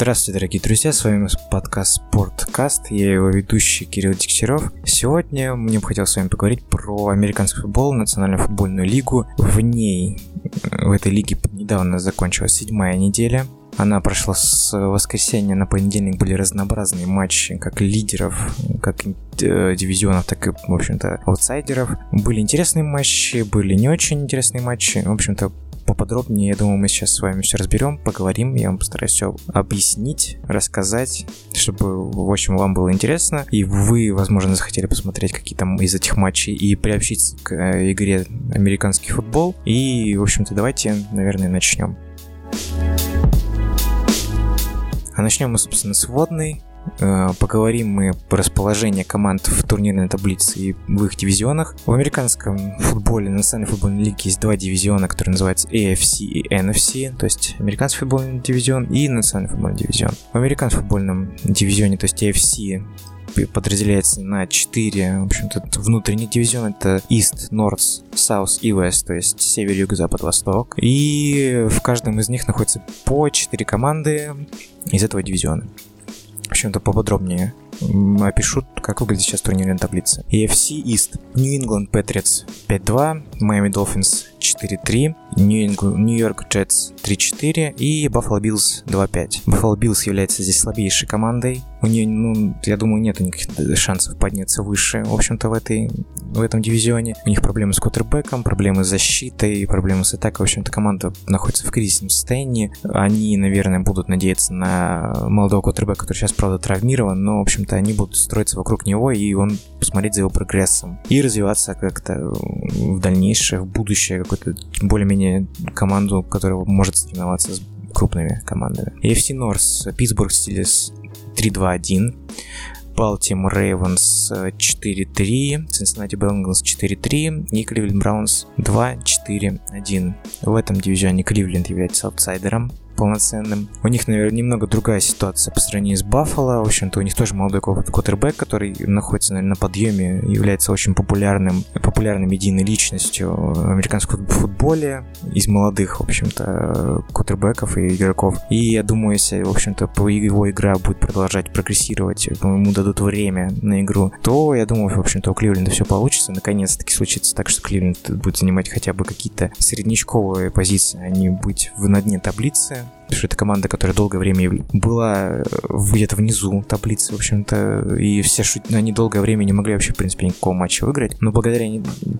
Здравствуйте, дорогие друзья, с вами подкаст Спорткаст, я его ведущий Кирилл Дегтярев. Сегодня мне бы хотелось с вами поговорить про американский футбол, национальную футбольную лигу. В ней, в этой лиге недавно закончилась седьмая неделя. Она прошла с воскресенья на понедельник, были разнообразные матчи, как лидеров, как э, дивизионов, так и, в общем-то, аутсайдеров. Были интересные матчи, были не очень интересные матчи. В общем-то, поподробнее, я думаю, мы сейчас с вами все разберем, поговорим, я вам постараюсь все объяснить, рассказать, чтобы, в общем, вам было интересно, и вы, возможно, захотели посмотреть какие-то из этих матчей и приобщиться к э, игре американский футбол. И, в общем-то, давайте, наверное, начнем. А начнем мы, собственно, с водной. Э, поговорим мы по расположению команд в турнирной таблице и в их дивизионах. В американском футболе, национальной футбольной лиге есть два дивизиона, которые называются AFC и NFC, то есть американский футбольный дивизион и национальный футбольный дивизион. В американском футбольном дивизионе, то есть AFC, подразделяется на 4, в общем-то, внутренний дивизион. Это East, North, South и West, то есть север, юг, запад, восток. И в каждом из них находится по 4 команды из этого дивизиона в общем-то, поподробнее опишу, как выглядит сейчас турнирная таблица. EFC East. New England Patriots 5-2, Miami Dolphins 4-3, New York Jets 3-4 и Buffalo Bills 2-5. Buffalo Bills является здесь слабейшей командой. У нее, ну, я думаю, нет никаких шансов подняться выше, в общем-то, в, этой, в этом дивизионе. У них проблемы с кутербеком, проблемы с защитой, проблемы с атакой. В общем-то, команда находится в кризисном состоянии. Они, наверное, будут надеяться на молодого кутербека, который сейчас, правда, травмирован, но, в общем-то, они будут строиться вокруг него, и он посмотреть за его прогрессом. И развиваться как-то в дальнейшее, в будущее, какую-то более-менее команду, которая может соревноваться с крупными командами. AFC North, Питтсбург Steelers 3-2-1, Baltimore Ravens 4-3, Cincinnati Bengals 4-3 и Cleveland Browns 2-4-1. В этом дивизионе Кливленд является аутсайдером полноценным. У них, наверное, немного другая ситуация по сравнению с Баффало. В общем-то, у них тоже молодой квотербек, который находится, наверное, на подъеме, является очень популярным, популярной медийной личностью в американском футболе из молодых, в общем-то, квотербеков и игроков. И я думаю, если, в общем-то, его игра будет продолжать прогрессировать, ему дадут время на игру, то, я думаю, в общем-то, у Кливленда все получится. Наконец-таки случится так, что Кливленд будет занимать хотя бы какие-то среднячковые позиции, а не быть в на дне таблицы что это команда, которая долгое время была э, где-то внизу таблицы, в общем-то, и все шут... они долгое время не могли вообще, в принципе, никакого матча выиграть. Но благодаря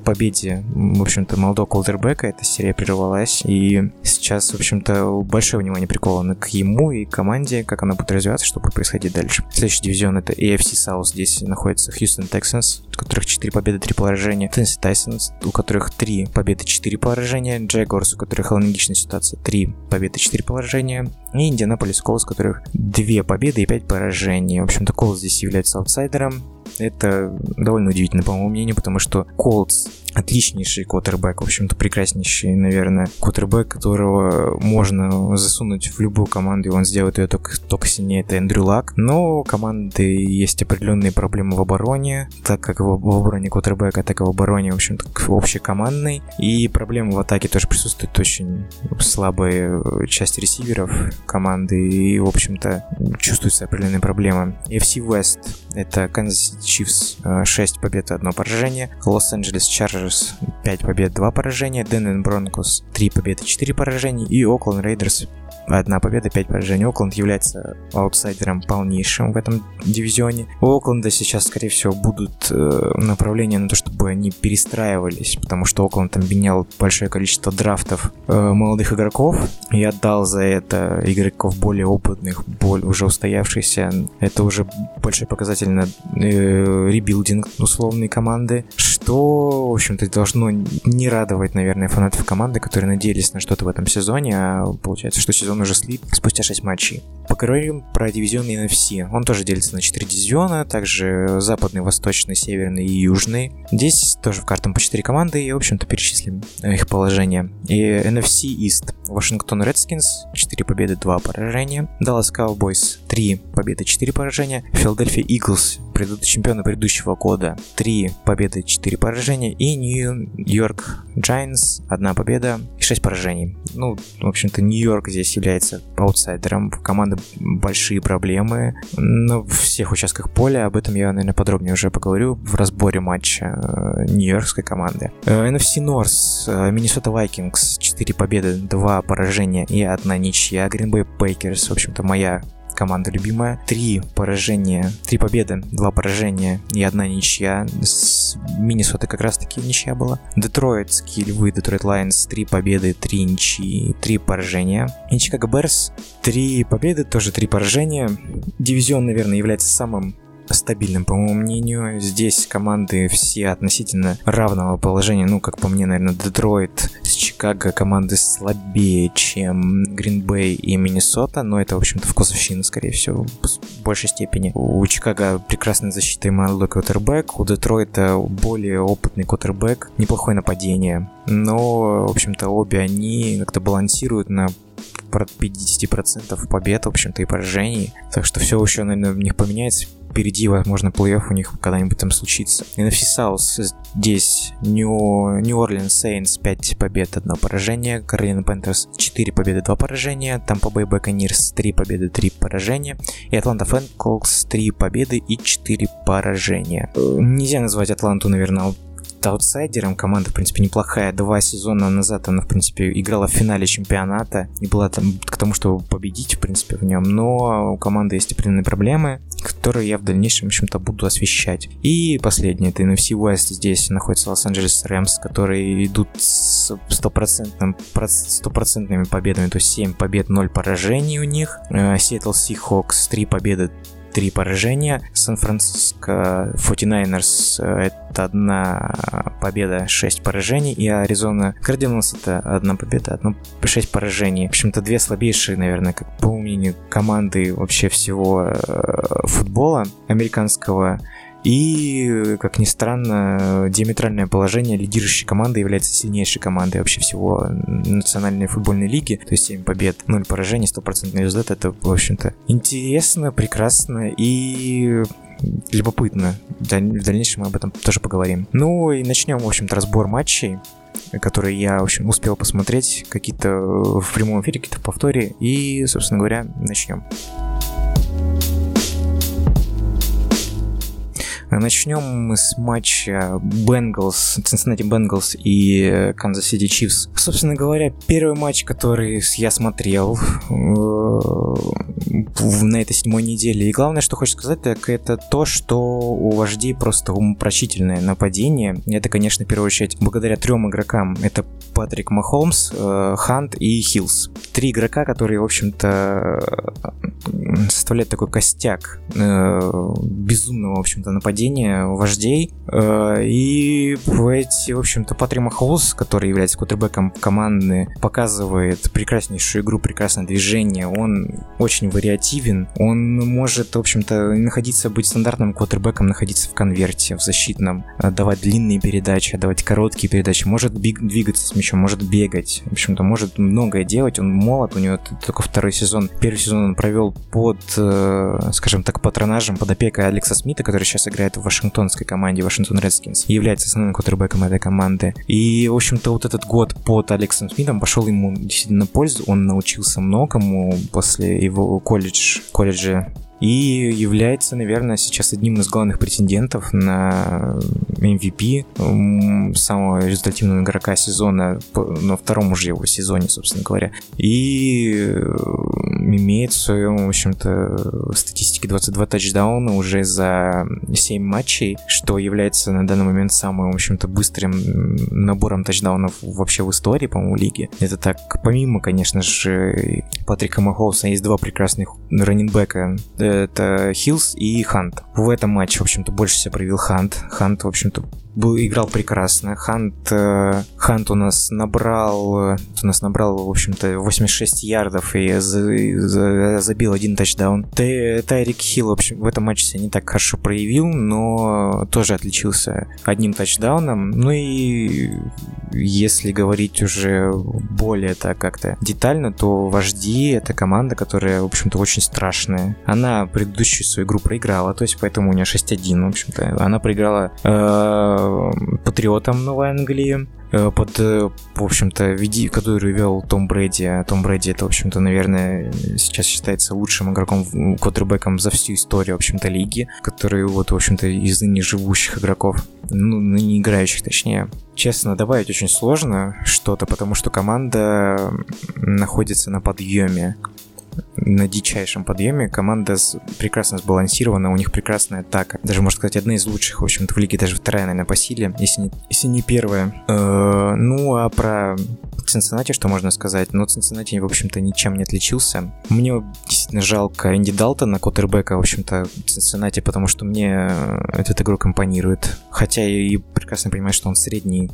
победе, в общем-то, молодого колдербека эта серия прервалась, и сейчас, в общем-то, большое внимание приковано к ему и команде, как она будет развиваться, что будет происходить дальше. Следующий дивизион это AFC South, здесь находится Houston Texans, у которых 4 победы, 3 поражения, Tennessee Titans, у которых 3 победы, 4 поражения, Jaguars, у которых аналогичная ситуация, 3 победы, 4 поражения, поражения, и Индианаполис Колос, у которых две победы и пять поражений. В общем-то, Колос здесь является аутсайдером. Это довольно удивительно, по моему мнению, потому что Колдс отличнейший квотербек, в общем-то, прекраснейший, наверное, квотербек, которого можно засунуть в любую команду, и он сделает ее только, только сильнее, это Эндрю Лак. Но у команды есть определенные проблемы в обороне, так как в, в обороне квотербека, так и в обороне, в общем-то, общекомандной. И проблемы в атаке тоже присутствуют, очень слабая часть ресиверов команды, и, в общем-то, чувствуются определенные проблемы. AFC West — это Kansas City Chiefs, 6 побед и 1 поражение, Лос-Анджелес Chargers 5 побед, 2 поражения, Денвер Broncos 3 победы, 4 поражения. И Окленд Raiders Одна победа, 5 поражений. Окленд является аутсайдером полнейшим в этом дивизионе. У Окленда сейчас, скорее всего, будут э, направления на то, чтобы они перестраивались, потому что Окленд обменял большое количество драфтов э, молодых игроков и отдал за это игроков более опытных, более уже устоявшихся. Это уже большой показатель на э, rebuilding условной команды, что, в общем-то, должно не радовать, наверное, фанатов команды, которые надеялись на что-то в этом сезоне, а получается, что сезон уже слит спустя 6 матчей. Поговорим про дивизион NFC. Он тоже делится на 4 дивизиона, также западный, восточный, северный и южный. Здесь тоже в картам по 4 команды и, в общем-то, перечислим их положение. И NFC East. Вашингтон Redskins 4 победы, 2 поражения. Даллас Cowboys 3 победы, 4 поражения. Филадельфия Eagles чемпионы предыдущего года 3 победы, 4 поражения. И Нью-Йорк Giants 1 победа и 6 поражений. Ну, в общем-то, Нью-Йорк здесь является аутсайдером. У команды большие проблемы на всех участках поля. Об этом я, наверное, подробнее уже поговорю в разборе матча э, Нью-Йоркской команды. Э, NFC North, Миннесота Vikings 4 победы, 2 поражения и 1 ничья. Green Bay Packers, в общем-то, моя команда любимая. Три поражения, три победы, два поражения и одна ничья. С Миннесоты как раз таки ничья была. Детройтские львы, Детройт Лайонс, три победы, три ничьи, три поражения. И Чикаго Берс, три победы, тоже три поражения. Дивизион, наверное, является самым стабильным, по моему мнению. Здесь команды все относительно равного положения. Ну, как по мне, наверное, Детройт с Чикаго команды слабее, чем Гринбей и Миннесота, но это, в общем-то, вкусовщина, скорее всего, в большей степени. У Чикаго прекрасная защита и молодой квотербек, у Детройта более опытный квотербек, неплохое нападение. Но, в общем-то, обе они как-то балансируют на 50% побед, в общем-то, и поражений. Так что все еще, наверное, у них поменяется впереди, возможно, плей-офф у них когда-нибудь там случится. NFC South здесь New, New Orleans Saints 5 побед, 1 поражение, Carolina Panthers 4 победы, 2 поражения, Tampa Bay Buccaneers 3 победы, 3 поражения, и Atlanta Falcons 3 победы и 4 поражения. Э, нельзя назвать Атланту, наверное, аутсайдером. Команда, в принципе, неплохая. Два сезона назад она, в принципе, играла в финале чемпионата и была там к тому, чтобы победить, в принципе, в нем. Но у команды есть определенные проблемы, которые я в дальнейшем, в общем-то, буду освещать. И последнее, это NFC West. Здесь находится Лос-Анджелес Рэмс, которые идут с стопроцентным, стопроцентными победами, то есть 7 побед, 0 поражений у них. Сиэтл Сихокс 3 победы, три поражения. Сан-Франциско 49ers э, это одна победа, 6 поражений. И Аризона Кардиналс это одна победа, одно 6 поражений. В общем-то, две слабейшие, наверное, как по мнению команды вообще всего э, футбола американского. И, как ни странно, диаметральное положение лидирующей команды является сильнейшей командой вообще всего национальной футбольной лиги. То есть 7 побед, 0 поражений, 100% результат. Это, в общем-то, интересно, прекрасно и любопытно. В дальнейшем мы об этом тоже поговорим. Ну и начнем, в общем-то, разбор матчей которые я, в общем, успел посмотреть, какие-то в прямом эфире, какие-то в повторе, и, собственно говоря, начнем. Начнем мы с матча Бенгалс, Cincinnati Bengals и Kansas City Chiefs. Собственно говоря, первый матч, который я смотрел э, на этой седьмой неделе. И главное, что хочу сказать, так это то, что у вождей просто умопрочительное нападение. Это, конечно, в первую очередь благодаря трем игрокам. Это Патрик Махомс, э, Хант и Хиллс. Три игрока, которые, в общем-то, составляют такой костяк э, безумного, в общем-то, нападения вождей. Э, и эти, в общем-то, Патрик Махомс, который является квотербеком команды, показывает прекраснейшую игру, прекрасное движение. Он очень вариативен. Он может, в общем-то, находиться, быть стандартным квотербеком, находиться в конверте, в защитном, давать длинные передачи, давать короткие передачи, может двигаться с мячом может бегать. В общем-то, может многое делать. Он молод, у него только второй сезон. Первый сезон он провел под, э, скажем так, патронажем, под опекой Алекса Смита, который сейчас играет в вашингтонской команде, Вашингтон Редскинс, является основным квотербеком этой команды. И, в общем-то, вот этот год под Алексом Смитом пошел ему действительно на пользу. Он научился многому после его колледж, колледжа и является, наверное, сейчас одним из главных претендентов на MVP самого результативного игрока сезона на втором уже его сезоне, собственно говоря. И э, имеет в своем, в общем-то, статистике 22 тачдауна уже за 7 матчей, что является на данный момент самым, в общем-то, быстрым набором тачдаунов вообще в истории, по-моему, лиги. Это так, помимо, конечно же, Патрика Махомса, есть два прекрасных running back а это Хиллс и Хант. В этом матче, в общем-то, больше всего проявил Хант. Хант, в общем-то, был, играл прекрасно. Хант, э, Хант у нас набрал, у нас набрал, в общем-то, 86 ярдов и забил один тачдаун. Тайрик Хилл, в общем, в этом матче себя не так хорошо проявил, но тоже отличился одним тачдауном. Ну и если говорить уже более так как-то детально, то Вожди — это команда, которая, в общем-то, очень страшная. Она предыдущую свою игру проиграла, то есть поэтому у нее 6-1, в общем-то. Она проиграла э, Патриотам Новой Англии, Э, под, э, в общем-то, види, которую вел Том Брэди. Том Брэди это, в общем-то, наверное, сейчас считается лучшим игроком, квотербеком за всю историю, в общем-то, лиги, который, вот, в общем-то, из ныне живущих игроков, ну, ныне играющих, точнее. Честно, добавить очень сложно что-то, потому что команда находится на подъеме на дичайшем подъеме. Команда прекрасно сбалансирована, у них прекрасная атака. Даже, можно сказать, одна из лучших, в общем-то, в лиге, даже вторая, наверное, по силе, если не, если не первая. Э, ну, а про Цинциннати что можно сказать? Ну, Цинциннати, в общем-то, ничем не отличился. Мне действительно жалко Энди Далтона, Коттербека, в общем-то, Цинциннати, потому что мне этот игрок импонирует. Хотя я и прекрасно понимаю, что он средний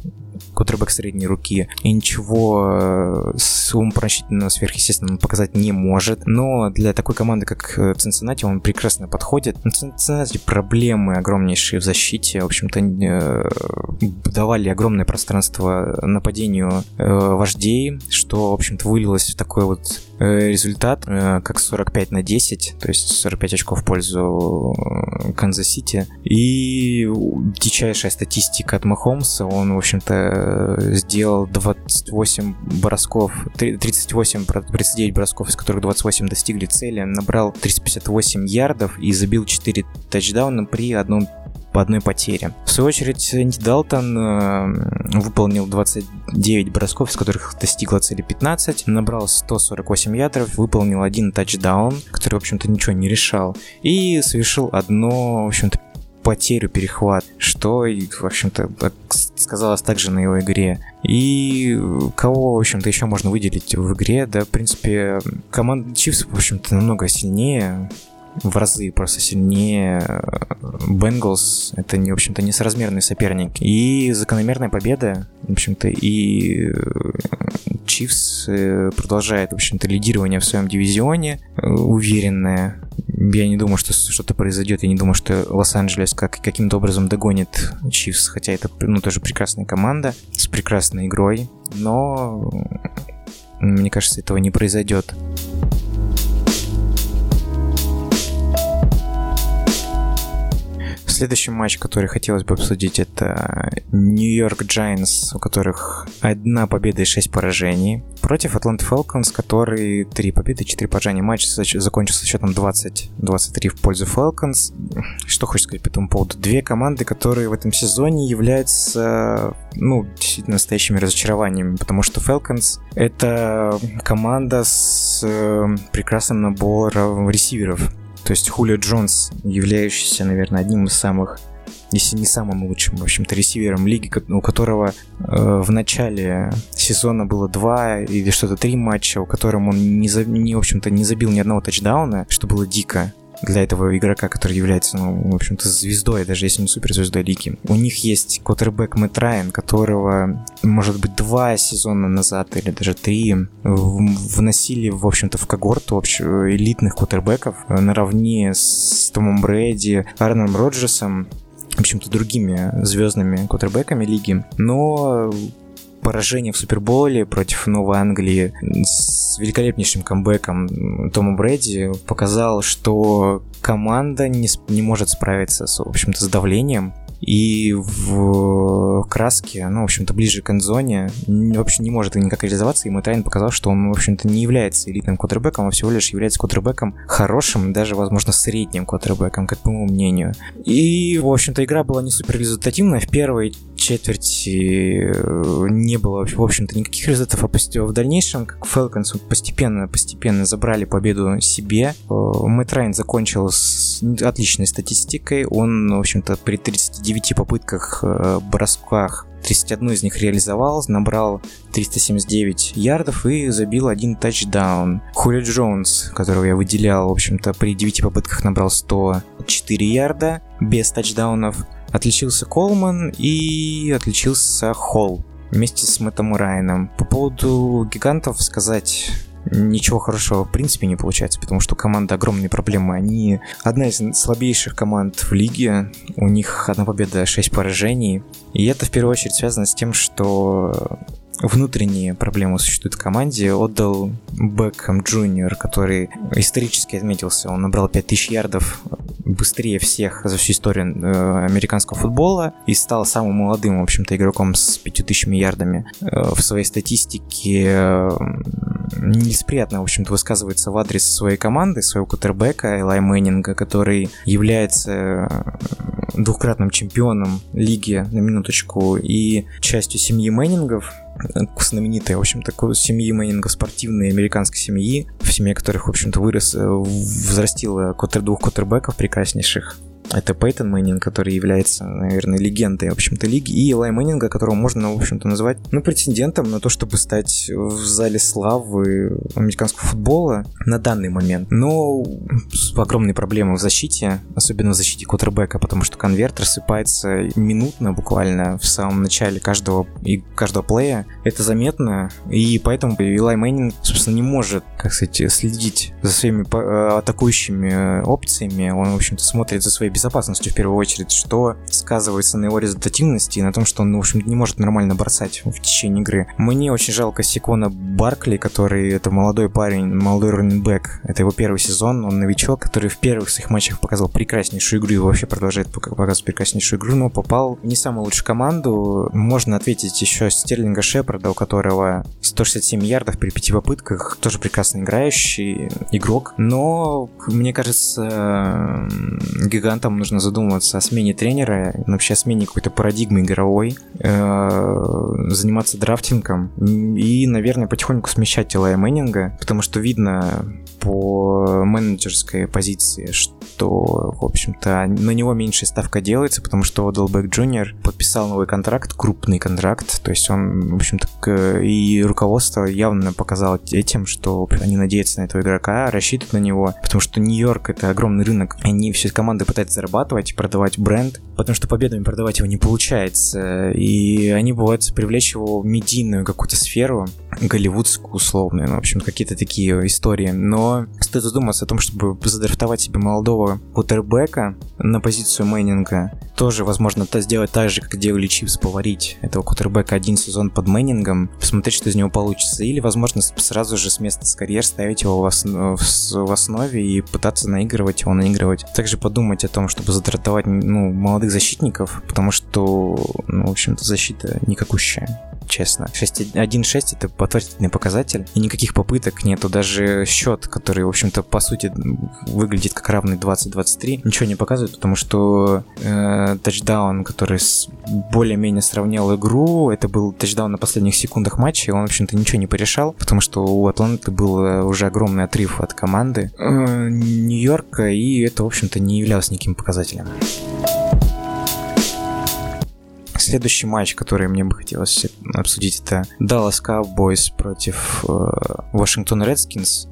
кутербэк средней руки, и ничего э, умопомрачительного сверхъестественного показать не может. Но для такой команды, как э, Цинциннати, он прекрасно подходит. На Цинциннати проблемы огромнейшие в защите. В общем-то, э, давали огромное пространство нападению вождей, что, в общем-то, вылилось в такой вот результат, как 45 на 10, то есть 45 очков в пользу Канзас-Сити. И дичайшая статистика от Махомса, он, в общем-то, сделал 28 бросков, 38, 39 бросков, из которых 28 достигли цели, набрал 358 ярдов и забил 4 тачдауна при одном по одной потере. В свою очередь, Энди Далтон э, выполнил 29 бросков, из которых достигла цели 15, набрал 148 ядов, выполнил один тачдаун, который, в общем-то, ничего не решал, и совершил одно, в общем-то, потерю перехват, что, в общем-то, сказалось также на его игре. И кого, в общем-то, еще можно выделить в игре, да, в принципе, команда Чивс, в общем-то, намного сильнее, в разы просто сильнее Бенгалс. Это, не, в общем-то, несоразмерный соперник. И закономерная победа, в общем-то, и Чивс э, продолжает, в общем-то, лидирование в своем дивизионе, э, уверенное. Я не думаю, что что-то произойдет. Я не думаю, что Лос-Анджелес как, каким-то образом догонит Чивс, хотя это ну, тоже прекрасная команда с прекрасной игрой. Но мне кажется, этого не произойдет. Следующий матч, который хотелось бы обсудить, это Нью-Йорк Giants, у которых одна победа и шесть поражений, против Атланты Falcons, который три победы, четыре поражения. Матч закончился счетом 20-23 в пользу Falcons. Что хочешь сказать по этому поводу? Две команды, которые в этом сезоне являются, ну, действительно настоящими разочарованиями, потому что Falcons — это команда с э, прекрасным набором ресиверов то есть Хулио Джонс, являющийся, наверное, одним из самых если не самым лучшим, в общем-то, ресивером лиги, у которого э, в начале сезона было два или что-то три матча, у котором он не, не в общем-то, не забил ни одного тачдауна, что было дико для этого игрока, который является, ну, в общем-то, звездой, даже если не суперзвездой лиги. У них есть квотербек Мэтт Райан, которого, может быть, два сезона назад или даже три вносили, в общем-то, в когорту вообще элитных квотербеков наравне с Томом Брэди, Арном Роджерсом, в общем-то, другими звездными квотербеками лиги. Но поражение в Суперболе против Новой Англии с великолепнейшим камбэком Тома Брэди показал, что команда не, не может справиться с, в общем-то, с давлением и в краске, ну, в общем-то, ближе к энзоне, вообще не может никак реализоваться, и Мэтайн показал, что он, в общем-то, не является элитным квотербеком, а всего лишь является квотербеком хорошим, даже, возможно, средним квотербеком, как по моему мнению. И, в общем-то, игра была не супер результативная. В первой четверти э, не было, в общем-то, никаких результатов, а в дальнейшем, как Falcons постепенно-постепенно забрали победу себе. Э, Мэтт Райн закончил с отличной статистикой. Он, в общем-то, при 39 попытках э, бросках 31 из них реализовал, набрал 379 ярдов и забил один тачдаун. Хули Джонс, которого я выделял, в общем-то, при 9 попытках набрал 104 ярда без тачдаунов. Отличился Колман и отличился Холл вместе с Мэттом Райаном. По поводу гигантов сказать ничего хорошего в принципе не получается, потому что команда огромные проблемы. Они одна из слабейших команд в лиге. У них одна победа, шесть поражений. И это в первую очередь связано с тем, что внутренние проблемы существуют в команде. Отдал Бекхэм Джуниор, который исторически отметился. Он набрал 5000 ярдов быстрее всех за всю историю э, американского футбола и стал самым молодым, в общем-то, игроком с 5000 ярдами. Э, в своей статистике э, нелицеприятно, в общем-то, высказывается в адрес своей команды, своего кутербека Элай Мэннинга, который является двукратным чемпионом лиги на минуточку и частью семьи Мэннингов, знаменитой, в общем-то, семьи Мэннинга, спортивной американской семьи, в семье которых, в общем-то, вырос, э, взрастила квотер, двух квотербеков прекраснейших, это Пейтон Мэннинг, который является, наверное, легендой, в общем-то, лиги, и Элай Мэннинга, которого можно, в общем-то, назвать, ну, претендентом на то, чтобы стать в зале славы американского футбола на данный момент. Но огромные проблемы в защите, особенно в защите квотербека, потому что конверт рассыпается минутно буквально в самом начале каждого, и каждого плея. Это заметно, и поэтому Элай Мэннинг, собственно, не может, как сказать, следить за своими э, атакующими опциями. Он, в общем-то, смотрит за своей безопасностью в первую очередь, что сказывается на его результативности и на том, что он, в общем не может нормально бросать в течение игры. Мне очень жалко Сэйквона Баркли, который это молодой парень, молодой раннинбэк. Это его первый сезон, он новичок, который в первых своих матчах показал прекраснейшую игру и вообще продолжает показывать прекраснейшую игру, но попал в не самую лучшую команду. Можно ответить еще Стерлинга Шепарда, у которого 167 ярдов при пяти попытках, тоже прекрасно играющий игрок, но мне кажется, гигант там нужно задумываться о смене тренера, вообще о смене какой-то парадигмы игровой, э, заниматься драфтингом и, наверное, потихоньку смещать Элая Мэннинга, потому что видно по менеджерской позиции, что, в общем-то, на него меньшая ставка делается, потому что Одлбек Джуниор подписал новый контракт, крупный контракт, то есть он, в общем-то, и руководство явно показало этим, что они надеются на этого игрока, рассчитывают на него, потому что Нью-Йорк — это огромный рынок, они все команды пытаются зарабатывать, продавать бренд, потому что победами продавать его не получается. И они бывают привлечь его в медийную какую-то сферу, голливудскую условную, ну, в общем, какие-то такие истории. Но стоит задуматься о том, чтобы задрафтовать себе молодого кутербека на позицию Мэннинга, тоже, возможно, это сделать так же, как делали Чипс, поварить этого кутербека один сезон под Мэннингом, посмотреть, что из него получится. Или, возможно, сразу же с места с карьер ставить его в, основ... в основе и пытаться наигрывать его, наигрывать. Также подумать о том, чтобы задратовать ну, молодых защитников, потому что, ну, в общем-то, защита никакущая честно. 1-6 это отвратительный показатель, и никаких попыток нету. Даже счет, который, в общем-то, по сути, выглядит как равный 20-23, ничего не показывает, потому что э, тачдаун, который более-менее сравнял игру, это был тачдаун на последних секундах матча, и он, в общем-то, ничего не порешал, потому что у Атланты был уже огромный отрыв от команды э, Нью-Йорка, и это, в общем-то, не являлось никаким показателем. Следующий матч, который мне бы хотелось обсудить, это Dallas Cowboys против Вашингтон э, Redskins.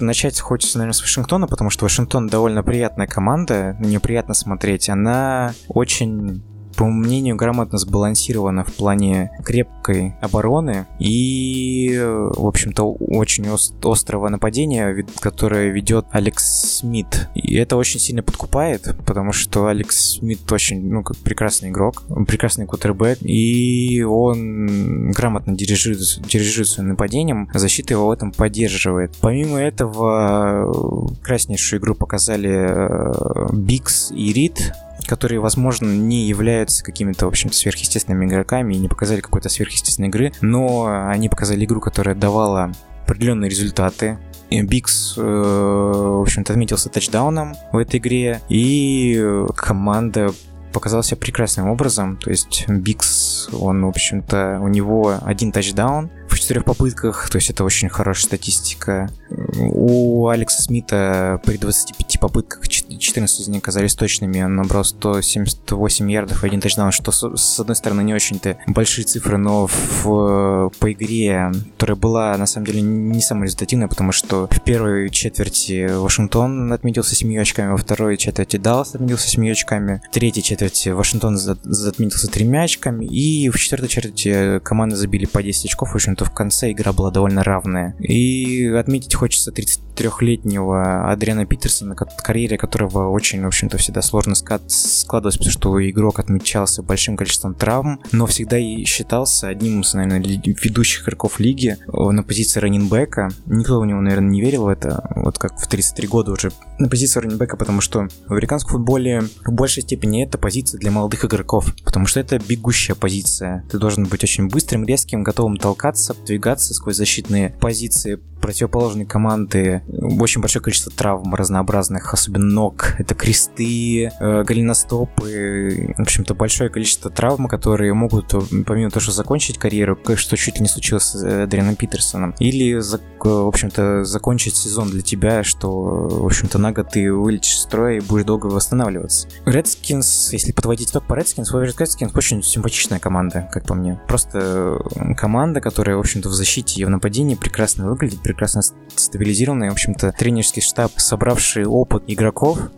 Начать хочется, наверное, с Вашингтона, потому что Вашингтон довольно приятная команда, на приятно смотреть. Она очень по мнению, грамотно сбалансирована в плане крепкой обороны и, в общем-то, очень острого нападения, которое ведет Алекс Смит. И это очень сильно подкупает, потому что Алекс Смит очень, ну, как прекрасный игрок, прекрасный кутербэк, и он грамотно дирижирует, дирижирует своим нападением, защита его в этом поддерживает. Помимо этого, краснейшую игру показали э, Бикс и Рид, которые, возможно, не являются какими-то, в общем-то, сверхъестественными игроками и не показали какой-то сверхъестественной игры, но они показали игру, которая давала определенные результаты. Бикс, э, в общем-то, отметился тачдауном в этой игре, и команда показала прекрасным образом. То есть Бикс, он, в общем-то, у него один тачдаун в четырех попытках, то есть это очень хорошая статистика. У Алекса Смита при 25 попытках 4 14 из них оказались точными. Он набрал 178 ярдов и один тачдаун, что, с одной стороны, не очень-то большие цифры, но в, по игре, которая была, на самом деле, не самая результативная, потому что в первой четверти Вашингтон отметился 7 очками, во второй четверти Даллас отметился 7 очками, в третьей четверти Вашингтон отметился 3 очками, и в четвертой четверти команды забили по 10 очков, в общем-то, в конце игра была довольно равная. И отметить хочется 33-летнего Адриана Питерсона, карьере которого очень, в общем-то, всегда сложно складывалось, потому что игрок отмечался большим количеством травм, но всегда и считался одним из, наверное, ведущих игроков лиги на позиции раннинбека. Никто в него, наверное, не верил в это, вот как в 33 года уже на позиции раннинбека, потому что в американском футболе в большей степени это позиция для молодых игроков, потому что это бегущая позиция. Ты должен быть очень быстрым, резким, готовым толкаться, двигаться сквозь защитные позиции противоположной команды. Очень большое количество травм разнообразных, особенно ног. Это кресты, э, голеностопы, в общем-то, большое количество травм, которые могут, помимо того, что закончить карьеру, что чуть ли не случилось с э, Дрианом Питерсоном, или, в общем-то, закончить сезон для тебя, что, в общем-то, на год ты вылетишь из строя и будешь долго восстанавливаться. Redskins, если подводить итог по Redskins, Redskins очень симпатичная команда, как по мне. Просто команда, которая, в общем-то, в защите и в нападении прекрасно выглядит, прекрасно стабилизированная. В общем-то, тренерский штаб, собравший опыт игроков,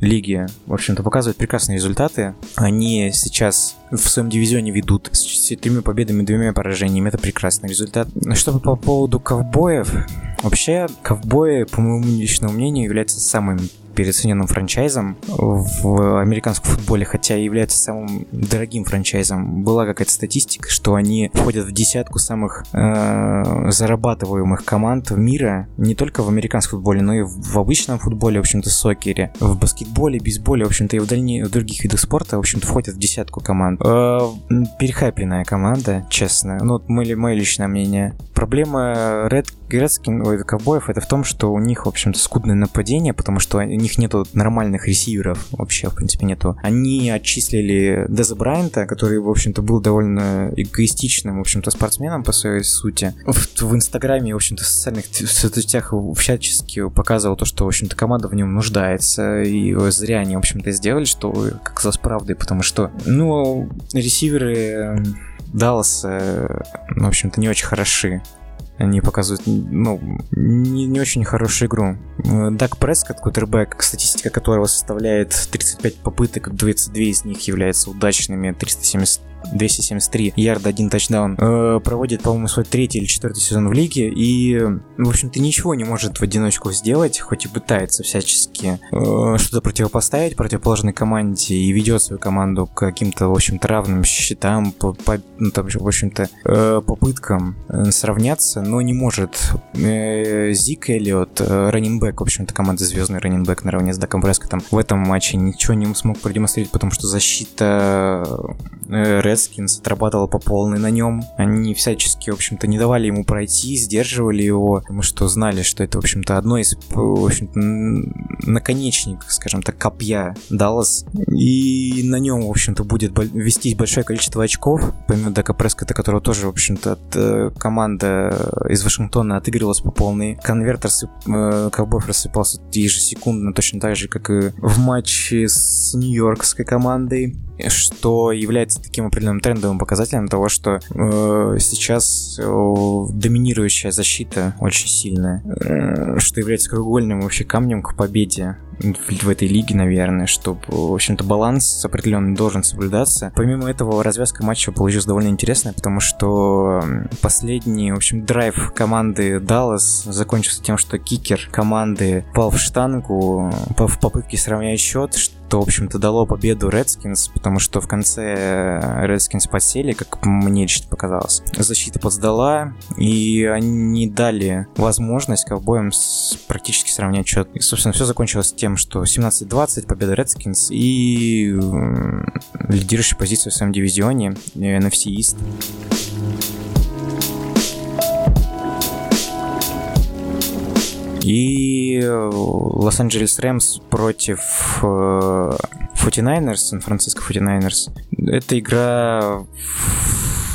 лиги, в общем-то, показывают прекрасные результаты. Они сейчас в своем дивизионе ведут с тремя победами и двумя поражениями. Это прекрасный результат. Что по поводу ковбоев, вообще, ковбои, по моему личному мнению, являются самым переоцененным франчайзом в американском футболе, хотя и является самым дорогим франчайзом. Была какая-то статистика, что они входят в десятку самых э, зарабатываемых команд мира, не только в американском футболе, но и в обычном футболе, в общем-то, сокере, в баскетболе, бейсболе, в общем-то, и в, дальне, в других видах спорта, в общем-то, входят в десятку команд. Э, перехайпленная команда, честно. Ну, вот мое, мое личное мнение. Проблема Red Грецкин, ой, ковбоев, это в том, что у них, в общем-то, скудное нападение, потому что у них нету нормальных ресиверов вообще, в принципе, нету. Они отчислили Деза Брайанта, который, в общем-то, был довольно эгоистичным, в общем-то, спортсменом по своей сути. В, в Инстаграме, в общем-то, в социальных соцсетях всячески показывал то, что, в общем-то, команда в нем нуждается, и зря они, в общем-то, сделали, что как за правдой, потому что, ну, ресиверы Даллас, в общем-то, не очень хороши они показывают, ну, не, не очень хорошую игру. Дак Прескотт, кутербэк, статистика которого составляет 35 попыток, 22 из них являются удачными, 370 273 ярда, один тачдаун, э, проводит, по-моему, свой третий или четвертый сезон в лиге, и, в общем-то, ничего не может в одиночку сделать, хоть и пытается всячески э, что-то противопоставить противоположной команде и ведет свою команду к каким-то, в общем-то, равным счетам, по, по, ну, там, в общем-то, э, попыткам э, сравняться, но не может. Э, Зик Эллиот, раннинбэк, в общем-то, команда звездный раннинбэк наравне с Даком Прескоттом, в этом матче ничего не смог продемонстрировать, потому что защита Redskins отрабатывала по полной на нем. Они всячески, в общем-то, не давали ему пройти, сдерживали его, потому что знали, что это, в общем-то, одно из, в общем-то, наконечник, скажем так, копья Даллас. И на нем, в общем-то, будет вестись большое количество очков, помимо Дака Прескота, которого тоже, в общем-то, от, э, команда из Вашингтона отыгрывалась по полной. Конвертер э, ковбоев рассыпался ежесекундно, точно так же, как и в матче с нью-йоркской командой что является таким определенным трендовым показателем того, что э, сейчас э, доминирующая защита очень сильная, э, что является краеугольным вообще камнем к победе в, в этой лиге, наверное, чтобы, в общем-то, баланс определенный должен соблюдаться. Помимо этого, развязка матча получилась довольно интересная, потому что последний, в общем, драйв команды Dallas закончился тем, что кикер команды пал в штангу в попытке сравнять счет, что, в общем-то, дало победу Redskins, потому что в конце Redskins подсели, как мне лично показалось. Защита подсдала, и они дали возможность ковбоям практически сравнять счет. И, собственно, все закончилось тем, что 17-20, победа Redskins и лидирующая позиция в своем дивизионе NFC East. И Лос-Анджелес Рэмс против 49ers, Сан-Франциско 49ers. Эта игра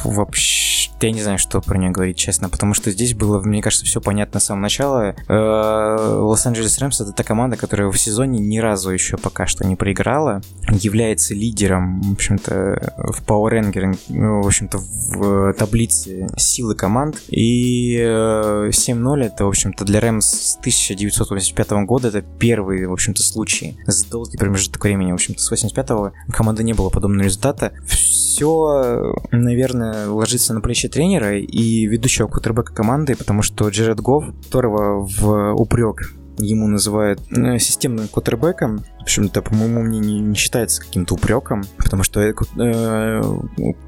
вообще я не знаю, что про нее говорить, честно, потому что здесь было, мне кажется, все понятно с самого начала. Э, Лос-Анджелес Рэмс — это та команда, которая в сезоне ни разу еще пока что не проиграла, является лидером, в общем-то, в Power Ranking, ну, в общем-то, в таблице силы команд, и 7-0 э, это, в общем-то, для Рэмс с 1985 года это первый, в общем-то, случай за долгий промежуток времени. В общем-то, с 85-го команды не было подобного результата. Все, наверное, ложится на плечи тренера и ведущего кутербека команды, потому что Джеред Гофф, которого в упрек ему называют э, системным квотербеком. В общем, это, по моему мнению, не считается каким-то упреком, потому что э,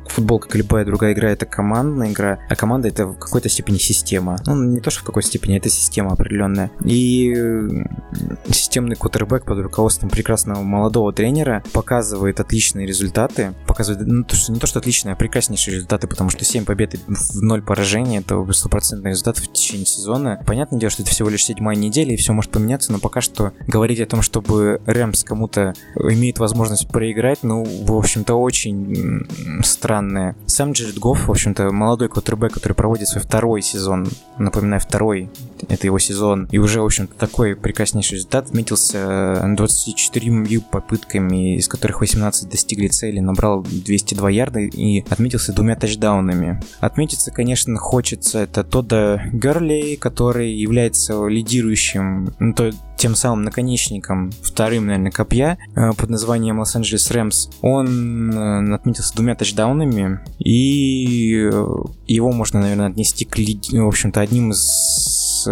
футбол, как любая другая игра, это командная игра, а команда это в какой-то степени система. Ну, не то, что в какой степени, это система определенная. И э, системный квотербек под руководством прекрасного молодого тренера показывает отличные результаты, показывает, ну, то, что, не то, что отличные, а прекраснейшие результаты, потому что 7 побед и 0 поражений, это стопроцентный результат в течение сезона. Понятное дело, что это всего лишь седьмая неделя, и все может поменяться, но пока что говорить о том, чтобы Рэмс кому-то имеет возможность проиграть, ну, в общем-то, очень странное. Сам Джеред Гофф, в общем-то, молодой квотербек, который проводит свой второй сезон, напоминаю, второй, это его сезон, и уже, в общем-то, такой прекраснейший результат отметился 24 попытками, из которых 18 достигли цели, набрал 202 ярда и отметился двумя тачдаунами. Отметиться, конечно, хочется это Тодда Герли, который является лидирующим ну, то, тем самым наконечником, вторым, наверное, копья э, под названием Лос-Анджелес Рэмс, он э, отметился двумя тачдаунами, и э, его можно, наверное, отнести к, в общем-то, одним из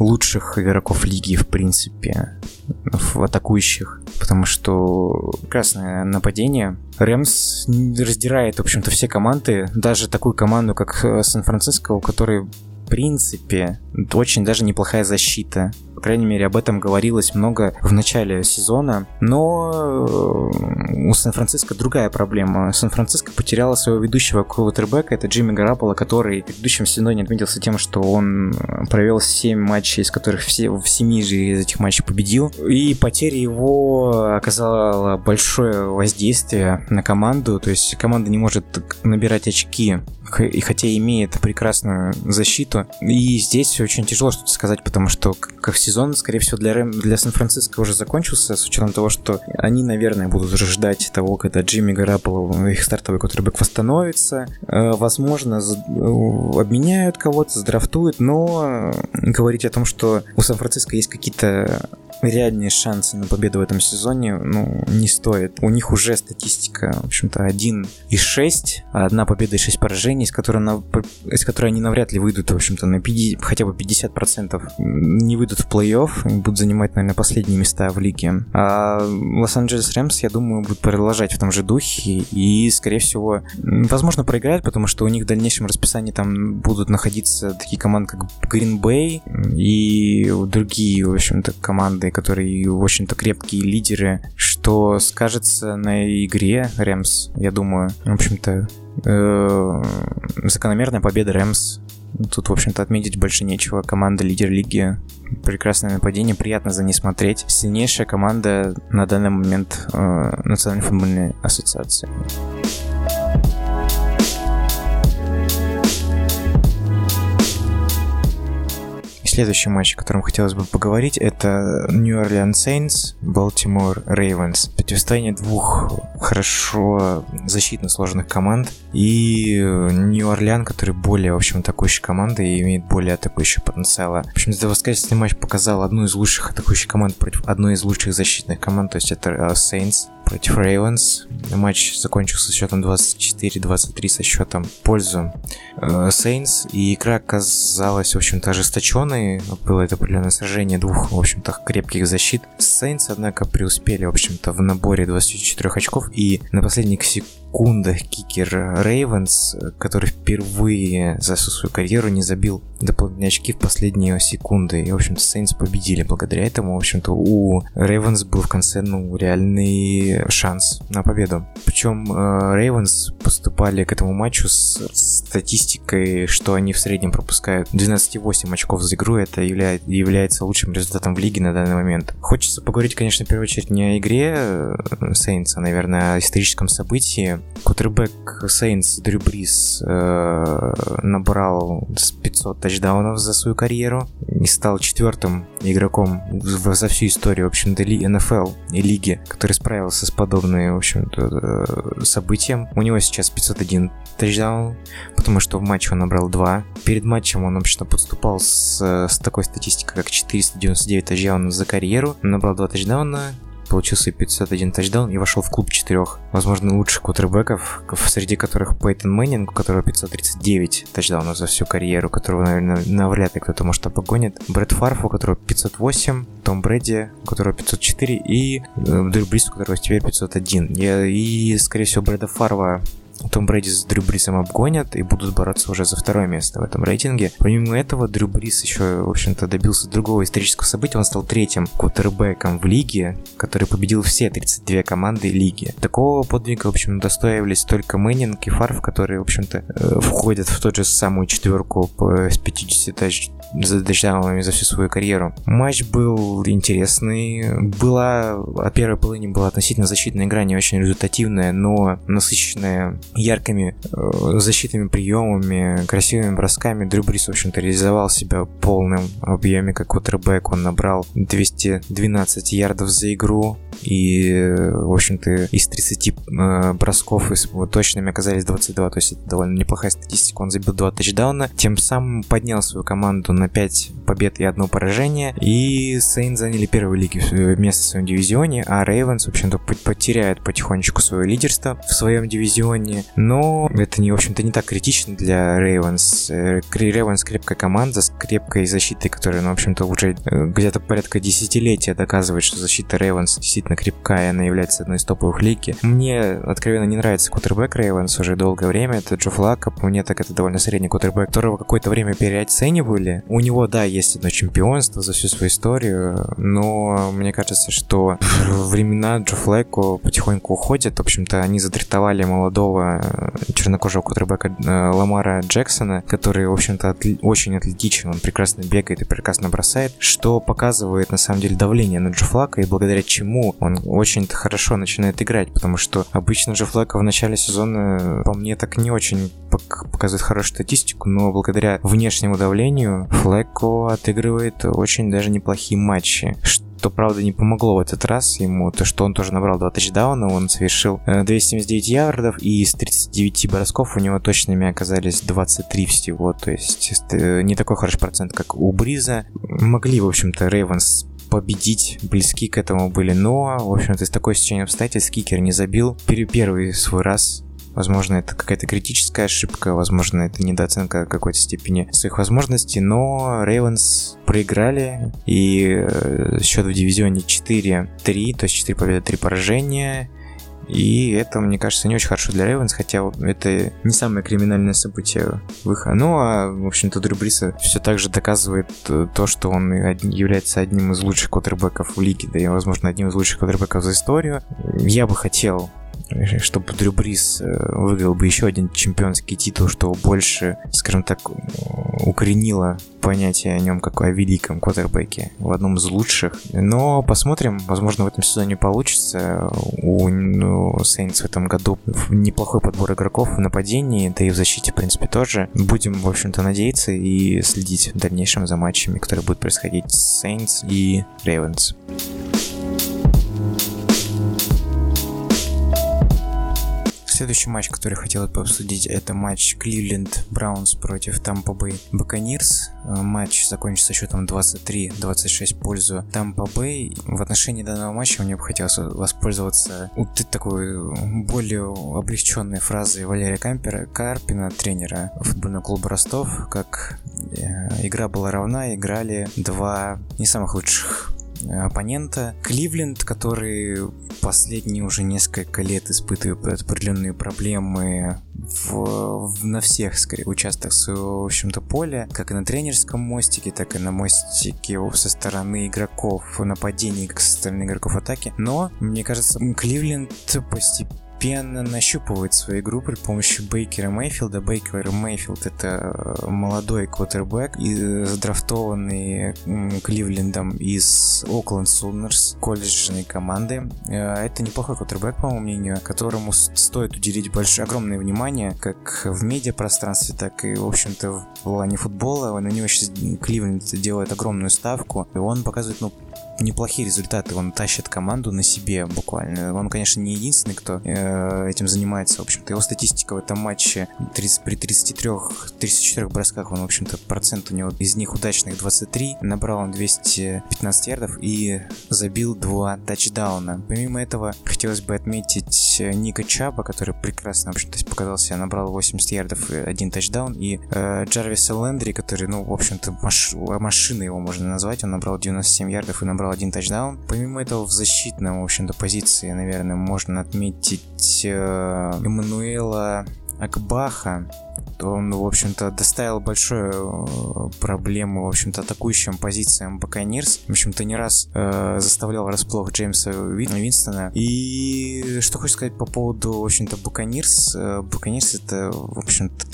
лучших игроков лиги, в принципе, в атакующих, потому что прекрасное нападение. Рэмс раздирает, в общем-то, все команды, даже такую команду, как Сан-Франциско, у которой принципе, очень даже неплохая защита. По крайней мере, об этом говорилось много в начале сезона. Но э, у Сан-Франциско другая проблема. Сан-Франциско потеряла своего ведущего квотербека, это Джимми Гарапола, который в предыдущем сезоне отметился тем, что он провел 7 матчей, из которых все, в 7 же из этих матчей победил. И потеря его оказала большое воздействие на команду, то есть команда не может набирать очки, и хотя имеет прекрасную защиту. И здесь очень тяжело что-то сказать, потому что как сезон, скорее всего, для, Рэм, для Сан-Франциско уже закончился, с учетом того, что они, наверное, будут уже ждать того, когда Джимми Гарапол, их стартовый квотербек, восстановится. Э, возможно, э, обменяют кого-то, задрафтуют, но говорить о том, что у Сан-Франциско есть какие-то реальные шансы на победу в этом сезоне, ну, не стоит. У них уже статистика, в общем-то, 1 из 6, одна победа и 6 поражений, из которой, на, из которой они навряд ли выйдут, в общем-то, на 50, хотя бы 50% не выйдут в плей-офф, будут занимать, наверное, последние места в лиге. А Лос-Анджелес Рэмс, я думаю, будут продолжать в том же духе и, скорее всего, возможно, проиграют, потому что у них в дальнейшем расписании там будут находиться такие команды, как Green Bay и другие, в общем-то, команды, которые, в общем-то, крепкие лидеры, что скажется на игре Рэмс, я думаю. В общем-то, э, закономерная победа Рэмс. Тут, в общем-то, отметить больше нечего. Команда лидер лиги. Прекрасное нападение, приятно за ней смотреть. Сильнейшая команда на данный момент э, Национальной футбольной ассоциации. Следующий матч, о котором хотелось бы поговорить, это New Orleans Saints, Baltimore Ravens. Противостояние двух хорошо защитно сложных команд. И New Orleans, который более, в общем, атакующей команды и имеет более атакующий потенциал. В общем, восказательный матч показал одну из лучших атакующих команд против одной из лучших защитных команд, то есть это э, Saints против Ravens. Матч закончился счетом 24-23 со счетом пользу Saints. И игра оказалась, в общем-то, ожесточенной. Было это определенное сражение двух, в общем-то, крепких защит. Saints, однако, преуспели, в общем-то, в наборе 24 очков. И на последних секундах кикер Ravens, который впервые за всю свою карьеру не забил дополнительные очки в последние секунды. И, в общем-то, Saints победили благодаря этому. В общем-то, у Ravens был в конце, ну, реальный шанс на победу. Причем Рейвенс э, поступали к этому матчу с статистикой, что они в среднем пропускают 12,8 очков за игру. Это явля- является лучшим результатом в лиге на данный момент. Хочется поговорить, конечно, в первую очередь не о игре Сейнса, а, наверное, о историческом событии. Кутербэк Сейнс Дрю Брис э, набрал 500 тачдаунов за свою карьеру и стал четвертым игроком за всю историю, в общем-то, НФЛ и лиги, который справился с подобным, в общем-то, э, событием. У него сейчас 501 тачдаун, потому что в матче он набрал 2. Перед матчем он, вообще-то, подступал с, с такой статистикой, как 499 тачдаунов за карьеру. Набрал 2 тачдауна, получил свои 501 тачдаун и вошел в клуб четырех, возможно, лучших квотербеков, среди которых Пейтон Мэннинг, у которого 539 тачдаунов за всю карьеру, которого, наверное, навряд ли кто-то может обогонит. Бретт Фарв, у которого 508, Том Брэди, у которого 504, и э, Дрю Брис, у которого теперь 501. И, и скорее всего, Бретта Фарва том Брэди с Дрю Брисом обгонят и будут бороться уже за второе место в этом рейтинге. Помимо этого, Дрю Брис еще, в общем-то, добился другого исторического события. Он стал третьим квотербеком в лиге, который победил все 32 команды лиги. Такого подвига, в общем, удостоивались только Мэннинг и Фарв, которые, в общем-то, э, входят в тот же самую четверку с 50 тачдаунами за всю свою карьеру. Матч был интересный. Была, от первой половины была относительно защитная игра, не очень результативная, но насыщенная яркими э, защитными приемами, красивыми бросками. Дрю Брис, в общем-то, реализовал себя в полном объеме как квотербек. Он набрал 212 ярдов за игру, и, в общем-то, из 30 э, бросков из, точными оказались 22, то есть это довольно неплохая статистика. Он забил 2 тачдауна, тем самым поднял свою команду на 5 побед и одно поражение, и Saints заняли первую лигу место в своем дивизионе, а Ravens, в общем-то, потеряет потихонечку свое лидерство в своем дивизионе, но это, не, в общем-то, не так критично для Ravens. Ravens крепкая команда с крепкой защитой, которая, ну, в общем-то, уже э, где-то порядка десятилетия доказывает, что защита Ravens действительно крепкая, она является одной из топовых лиги. Мне откровенно не нравится квотербек Ravens уже долгое время, это Джо Флакко, по мне так это довольно средний квотербек, которого какое-то время переоценивали. У него, да, есть одно чемпионство за всю свою историю, но мне кажется, что времена Джо Флэко потихоньку уходят. В общем-то, они задритовали молодого э, чернокожего кутербэка э, Ламара Джексона, который, в общем-то, отли- очень атлетичен, он прекрасно бегает и прекрасно бросает, что показывает, на самом деле, давление на Джо Флака, и благодаря чему он очень хорошо начинает играть, потому что обычно же Флэка в начале сезона, по мне, так не очень показывает хорошую статистику, но благодаря внешнему давлению Флекко отыгрывает очень даже неплохие матчи, что правда не помогло в этот раз ему, то что он тоже набрал 2 тачдауна, он совершил 279 э, ярдов, и из 39 бросков у него точными оказались 23 всего, то есть э, не такой хороший процент, как у Бриза. Могли, в общем-то, Рейвенс победить, близки к этому были, но, в общем-то, из такой стечения обстоятельств кикер не забил. Первый свой раз Возможно, это какая-то критическая ошибка, возможно, это недооценка какой-то степени своих возможностей, но Рейвенс проиграли, и э, счет в дивизионе 4-3, то есть 4 победы, 3 поражения. И это, мне кажется, не очень хорошо для Рейвенс, хотя это не самое криминальное событие в. Ну, а, в общем-то, Дрю Бриса все так же доказывает э, то, что он является одним из лучших квотербеков в лиге, да и, возможно, одним из лучших квотербеков за историю. Я бы хотел чтобы Дрю Брис э, выиграл бы еще один чемпионский титул, что больше, скажем так, укоренило понятие о нем как о великом квотербеке, в одном из лучших. Но посмотрим, возможно, в этом сезоне получится. У ну, в этом году неплохой подбор игроков в нападении, да и в защите, в принципе, тоже. Будем, в общем-то, надеяться и следить в дальнейшем за матчами, которые будут происходить с Saints и Ravens. Следующий матч, который хотел бы обсудить, это матч Кливленд Браунс против Тампа Бэй Баконирс. Матч закончится счетом 23-26 в пользу Тампа Бэй. В отношении данного матча мне бы хотелось воспользоваться вот такой более облегченной фразой Валерия Кампера, Карпина, тренера футбольного клуба Ростов, как э, игра была равна, играли два не самых лучших оппонента. Кливленд, который последние уже несколько лет испытывает определенные проблемы в, в, на всех, скорее, участках своего, в общем-то, поля, как и на тренерском мостике, так и на мостике со стороны игроков нападений, как со стороны игроков атаки. Но, мне кажется, Кливленд постепенно постепенно нащупывает свою игру при помощи Бейкера Мейфилда. Бейкер Мейфилд это молодой квотербек, задрафтованный Кливлендом из Окленд Сунерс, колледжной команды. Э, это неплохой квотербек, по моему мнению, которому стоит уделить большое, огромное внимание, как в медиапространстве, так и, в общем-то, в плане футбола. На него сейчас Кливленд делает огромную ставку, и он показывает, ну, неплохие результаты. Он тащит команду на себе буквально. Он, конечно, не единственный, кто э, этим занимается. В общем-то, его статистика в этом матче 30, при 33-34 бросках, он, в общем-то, процент у него из них удачных 23. Набрал он 215 ярдов и забил два тачдауна. Помимо этого, хотелось бы отметить Ника Чаба, который прекрасно, в общем-то, показал себя, набрал 80 ярдов и один тачдаун. И э, Джарвиса Лендри, который, ну, в общем-то, маш... машина его можно назвать. Он набрал 97 ярдов и набрал набрал один тачдаун. Помимо этого, в защитном, в общем-то, позиции, наверное, можно отметить э, Эммануэла Акбаха, он, в общем-то, доставил большую э, проблему, в общем-то, атакующим позициям Баканирс. В общем-то, не раз э, заставлял врасплох Джеймса Винстона. И что хочу сказать по поводу, в общем-то, Баканирс. Э, Баканирс это, в общем-то,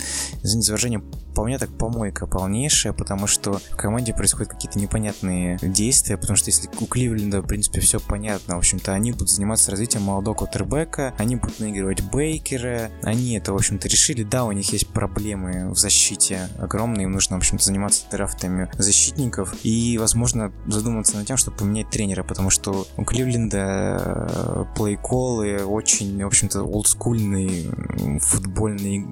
извините за выражение, по мне так помойка полнейшая, потому что в команде происходят какие-то непонятные действия, потому что если у Кливленда, в принципе, все понятно, в общем-то, они будут заниматься развитием молодого квотербека, они будут наигрывать Бейкера, они это, в общем-то, решили, да, у них есть проблемы в защите огромные, им нужно, в общем-то, заниматься драфтами защитников и, возможно, задуматься над тем, чтобы поменять тренера, потому что у Кливленда э, плейколы очень, в общем-то, олдскульный футбольный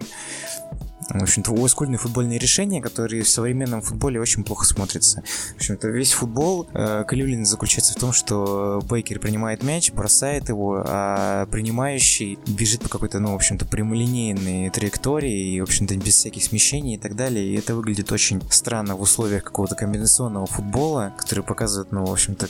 в общем-то, олдскульные футбольные решения, которые в современном футболе очень плохо смотрятся. В общем-то, весь футбол э, Кливленда заключается в том, что Бейкер принимает мяч, бросает его, а принимающий бежит по какой-то, ну, в общем-то, прямолинейной траектории, и, в общем-то, без всяких смещений и так далее. И это выглядит очень странно в условиях какого-то комбинационного футбола, который показывает, ну, в общем-то,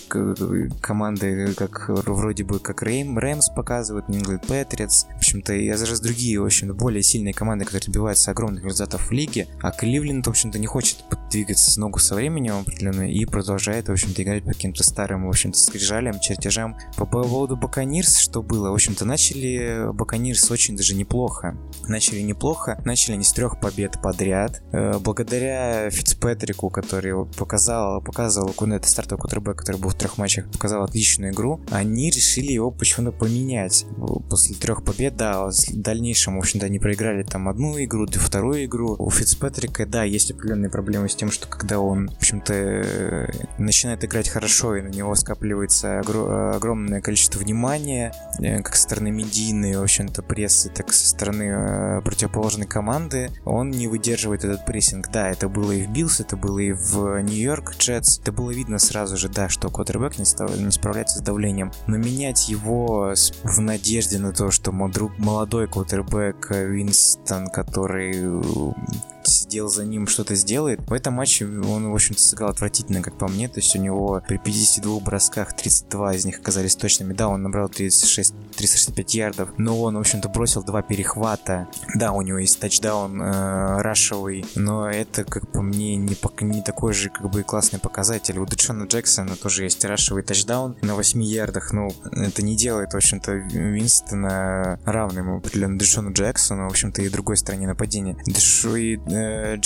команды, как вроде бы как Рейм, Рэмс показывают, Нью-Ингланд Патриотс, в общем-то, и раз другие, в общем-то, более сильные команды, которые добиваются огромных огромных результатов в лиге, а Кливленд, в общем-то, не хочет двигаться с ногу со временем определенно и продолжает, в общем-то, играть по каким-то старым, в общем-то, скрижалям, чертежам. По поводу Баканирс, что было? В общем-то, начали Баканирс очень даже неплохо. Начали неплохо, начали не с трех побед подряд. Э, благодаря Фицпетрику, который показал, показывал Кунета стартовый кутербэк, который был в трех матчах, показал отличную игру, они решили его почему-то поменять. После трех побед, да, в дальнейшем, в общем-то, они проиграли там одну игру, вторую игру. У Фицпатрика, да, есть определенные проблемы с тем, что когда он, в общем-то, э, начинает играть хорошо, и на него скапливается огромное количество внимания, э, как со стороны медийной, в общем-то, прессы, так и со стороны э, противоположной команды, он не выдерживает этот прессинг. Да, это было и в Bills, это было и в Нью-Йорк Jets, это было видно сразу же, да, что квотербек не, став... не справляется с давлением, но менять его в надежде на то, что молодой квотербек Винстон, который you. Сидел за ним, что-то сделает. В этом матче он, в общем-то, сыграл отвратительно, как по мне. То есть у него при 52 бросках 32 из них оказались точными. Да, он набрал 36, 365 ярдов, но он, в общем-то, бросил два перехвата. Да, у него есть тачдаун э, рашевый, но это, как по мне, не, не такой же, как бы, классный показатель. У Дэшона Джексона тоже есть рашевый тачдаун на 8 ярдах. Ну, это не делает, в общем-то, Винстона равным определенно Дэшону Джексону, в общем-то, и другой стороне нападения. Дэшу и э,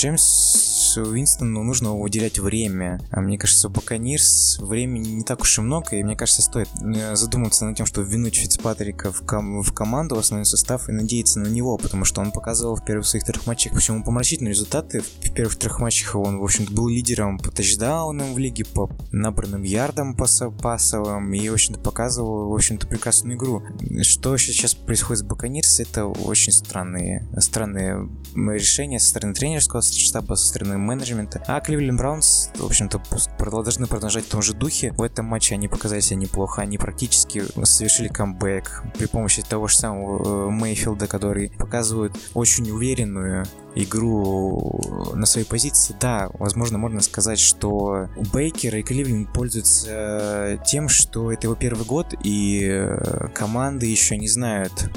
Джеймс Уинстону нужно уделять время. А мне кажется, у Баканирс времени не так уж и много, и мне кажется, стоит э, задуматься над тем, что ввинуть Фицпатрика в, ком- в команду, в основной состав, и надеяться на него, потому что он показывал в первых своих трех матчах, почему помрачительные результаты. В первых трех матчах он, в общем-то, был лидером по тачдаунам в лиге, по набранным ярдам пас- пасовым, и, в общем-то, показывал, в общем-то, прекрасную игру. Что сейчас происходит с Баканирс, это очень странные, странные решения со стороны тренерского штаба, со стороны менеджмента. А Кливленд Браунс, в общем-то, должны продолжать в том же духе. В этом матче они показали себя неплохо. Они практически совершили камбэк при помощи того же самого э, Мейфилда, который показывает очень уверенную игру на своей позиции, да, возможно, можно сказать, что Бейкер и Кливленд пользуются тем, что это его первый год, и э, команды еще не знают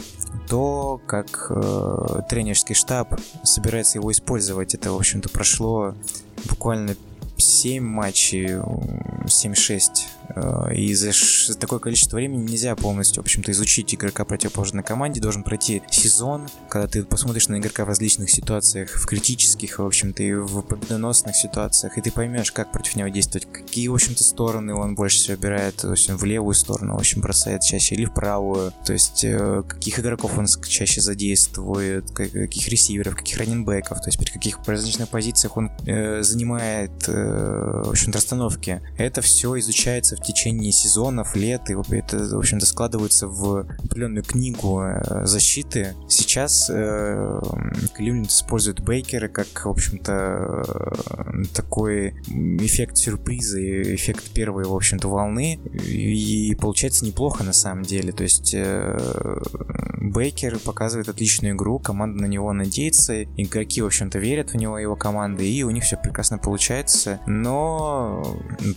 то, как э, тренерский штаб собирается его использовать. Это, в общем-то, прошло буквально 7 матчей, 7-6 э, и за такое количество времени нельзя полностью, в общем-то, изучить игрока противоположной команде, должен пройти сезон, когда ты посмотришь на игрока в различных ситуациях, в критических, в общем-то, и в победоносных ситуациях, и ты поймешь, как против него действовать, какие, в общем-то, стороны он больше всего выбирает, то есть в левую сторону, в общем, бросает чаще или в правую, то есть э, каких игроков он чаще задействует, каких ресиверов, каких раненбеков, то есть при каких различных позициях он э, занимает, э, в общем-то, расстановки. Это все изучается в течение сезонов, лет, и это, в общем-то, складывается в определенную книгу э, защиты. Сейчас э, Кливленд использует Бейкера как, в общем-то, э, такой эффект сюрприза, эффект первой, в общем-то, волны, и получается неплохо на самом деле. То есть э, Бейкер показывает отличную игру, команда на него надеется, игроки, в общем-то, верят в него, его команды, и у них все прекрасно получается. Но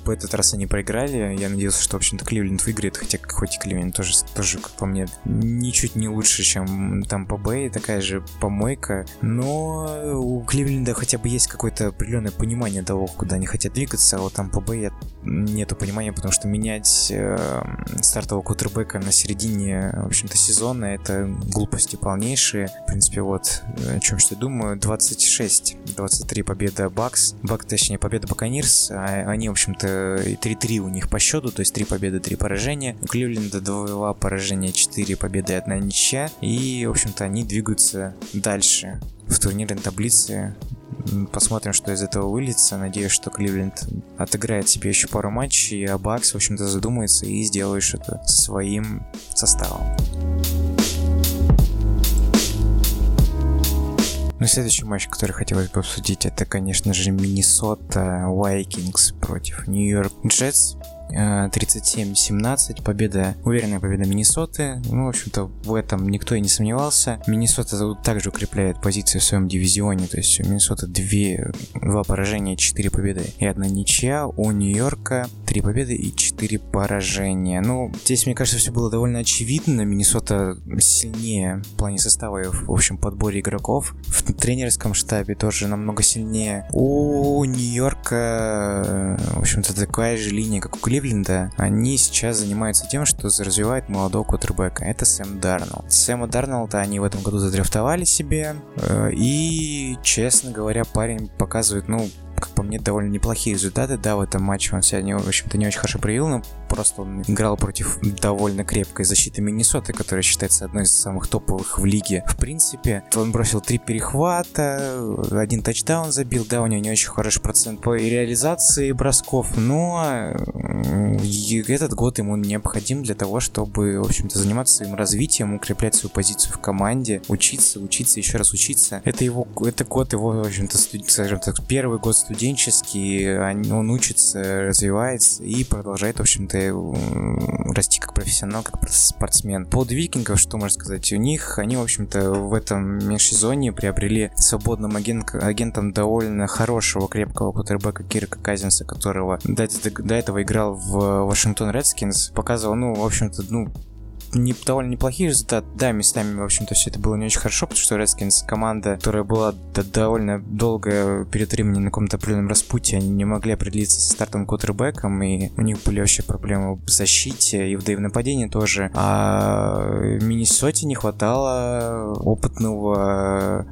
в этот раз они проиграли. Я надеялся, что, в общем-то, Кливленд выиграет, хотя хоть и Кливленд тоже, тоже, как по мне, ничуть не лучше, чем там по Бэй, такая же помойка. Но у Кливленда хотя бы есть какое-то определенное понимание того, куда они хотят двигаться, а вот там по Бэй нету понимания, потому что менять э, стартового кутербека на середине, в общем-то, сезона это глупости полнейшие. В принципе, вот о чем что думаю. 26-23 победа Бакс. Бак, точнее, победа Баканирс. А они, в общем-то, 3-3 у них по счету, то есть 3 победы, 3 поражения. У Кливленда 2 поражения, 4 победы и 1 ничья. И, в общем-то, они двигаются дальше в турнирной таблице. Посмотрим, что из этого выльется. Надеюсь, что Кливленд отыграет себе еще пару матчей, а Бакс, в общем-то, задумается и сделает что-то со своим составом. Ну, следующий матч, который хотелось бы обсудить, это, конечно же, Миннесота Вайкингс против Нью-Йорк Джетс. 37-17, победа, уверенная победа Миннесоты. Ну, в общем-то, в этом никто и не сомневался. Миннесота также укрепляет позиции в своем дивизионе, то есть у Миннесоты 2, 2 поражения, 4 победы и одна ничья. У Нью-Йорка 3 победы и 4 поражения. Ну, здесь, мне кажется, все было довольно очевидно. Миннесота сильнее в плане состава и в общем подборе игроков. В тренерском штабе тоже намного сильнее. У Нью-Йорка, в общем-то, такая же линия, как у Кливленда они сейчас занимаются тем, что развивают молодого кутербека. Это Сэм Дарнолд. Сэма Дарнолда они в этом году задрафтовали себе. Э, и, честно говоря, парень показывает, ну, как по мне, довольно неплохие результаты. Да, в этом матче он себя, не, в общем-то, не очень хорошо проявил, но просто он играл против довольно крепкой защиты Миннесоты, которая считается одной из самых топовых в лиге. В принципе, он бросил три перехвата, один тачдаун забил, да, у него не очень хороший процент по реализации бросков, но этот год ему необходим для того, чтобы, в общем-то, заниматься своим развитием, укреплять свою позицию в команде, учиться, учиться, еще раз учиться. Это его, это год его, в общем-то, скажем так, первый год студенческий, он учится, развивается и продолжает, в общем-то, расти как профессионал, как спортсмен. Под викингов, что можно сказать, у них, они, в общем-то, в этом межсезонье приобрели свободным агент, агентом довольно хорошего, крепкого кутербека Кирка Казинса, которого до, до, этого играл в Вашингтон Редскинс, показывал, ну, в общем-то, ну, не, довольно неплохие результаты. Да, местами, в общем-то, все это было не очень хорошо, потому что Redskins команда, которая была довольно долго перед временем на каком-то определенном распутье, они не могли определиться со стартом кутербэком, и у них были вообще проблемы в защите и в, да и в нападении тоже. А Миннесоте не хватало опытного,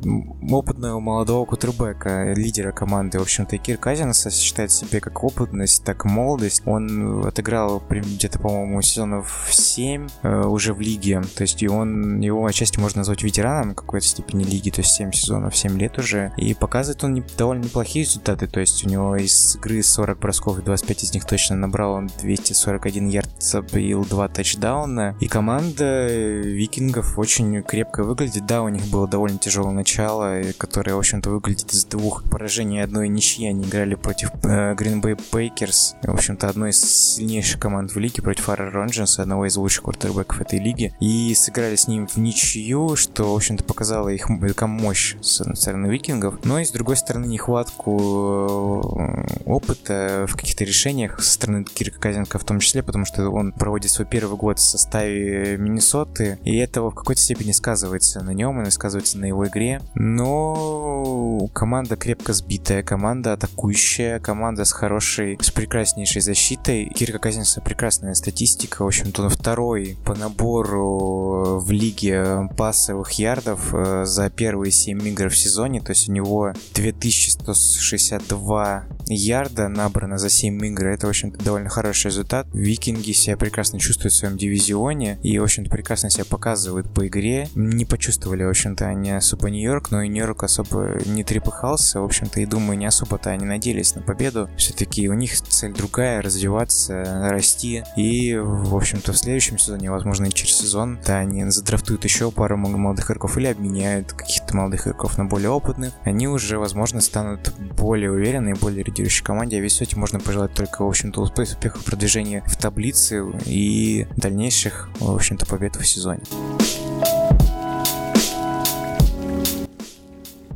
опытного молодого кутербэка, лидера команды. В общем-то, Кир Казинс считает себе как опытность, так и молодость. Он отыграл где-то, по-моему, сезонов 7 уже в лиге. То есть и он, его отчасти можно назвать ветераном какой-то степени лиги, то есть 7 сезонов, 7 лет уже. И показывает он довольно неплохие результаты. То есть у него из игры 40 бросков, 25 из них точно набрал, он 241 ярд забил, 2 тачдауна. И команда викингов очень крепко выглядит. Да, у них было довольно тяжелое начало, которое, в общем-то, выглядит из двух поражений и одной ничьи. Они играли против э, Green Bay Packers, в общем-то, одной из сильнейших команд в лиге против Ара Ронджинса, одного из лучших квартербеков квотербеков этой лиги. И сыграли с ним в ничью, что, в общем-то, показало их мощь с одной стороны викингов, но и с другой стороны нехватку э, опыта в каких-то решениях со стороны Кирка Казенко в том числе, потому что он проводит свой первый год в составе Миннесоты, и этого в какой-то степени сказывается на нем и сказывается на его игре. Но команда крепко сбитая, команда атакующая, команда с хорошей, с прекраснейшей защитой. Кирка Казинца прекрасная статистика, в общем-то, он второй по набору в лиге пасовых ярдов э, за первые 7 игр в сезоне, то есть у него 2162 ярда набрано за 7 игр. Это, в общем-то, довольно хороший результат. Викинги себя прекрасно чувствуют в своем дивизионе и, в общем-то, прекрасно себя показывают по игре. Не почувствовали, в общем-то, они особо Нью-Йорк, но и Нью-Йорк особо не трепыхался, в общем-то, и думаю, не особо-то они надеялись на победу. Все-таки у них цель другая, развиваться, расти. И, в общем-то, в следующем сезоне, возможно, и через сезон, да, они задрафтуют еще пару молодых игроков или обменяют каких-то молодых игроков на более опытных. Они уже, возможно, станут более уверенные, более лидирующей команде, а ведь сути можно пожелать только, в общем-то, успеха в продвижении в таблице и дальнейших, в общем-то, побед в сезоне.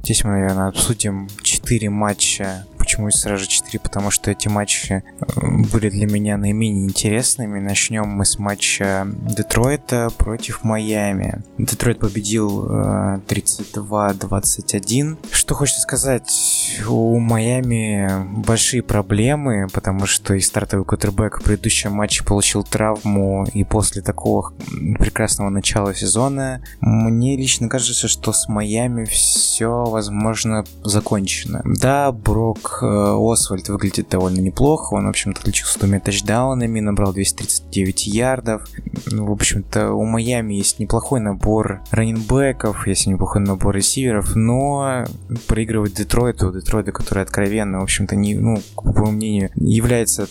Здесь мы, наверное, обсудим 4 матча Почему сразу же 4? Потому что эти матчи были для меня наименее интересными. Начнем мы с матча Детройта против Майами. Детройт победил 32-21. Э, что хочется сказать, у Майами большие проблемы, потому что и стартовый кутербэк в предыдущем матче получил травму, и после такого прекрасного начала сезона мне лично кажется, что с Майами все, возможно, закончено. Да, Брок Освальд выглядит довольно неплохо. Он, в общем-то, отличился двумя тачдаунами, набрал 239 ярдов. Ну, в общем-то, у Майами есть неплохой набор раненбеков, есть неплохой набор ресиверов, но проигрывать Детройту, Детройта, который откровенно, в общем-то, не, ну, по моему мнению, является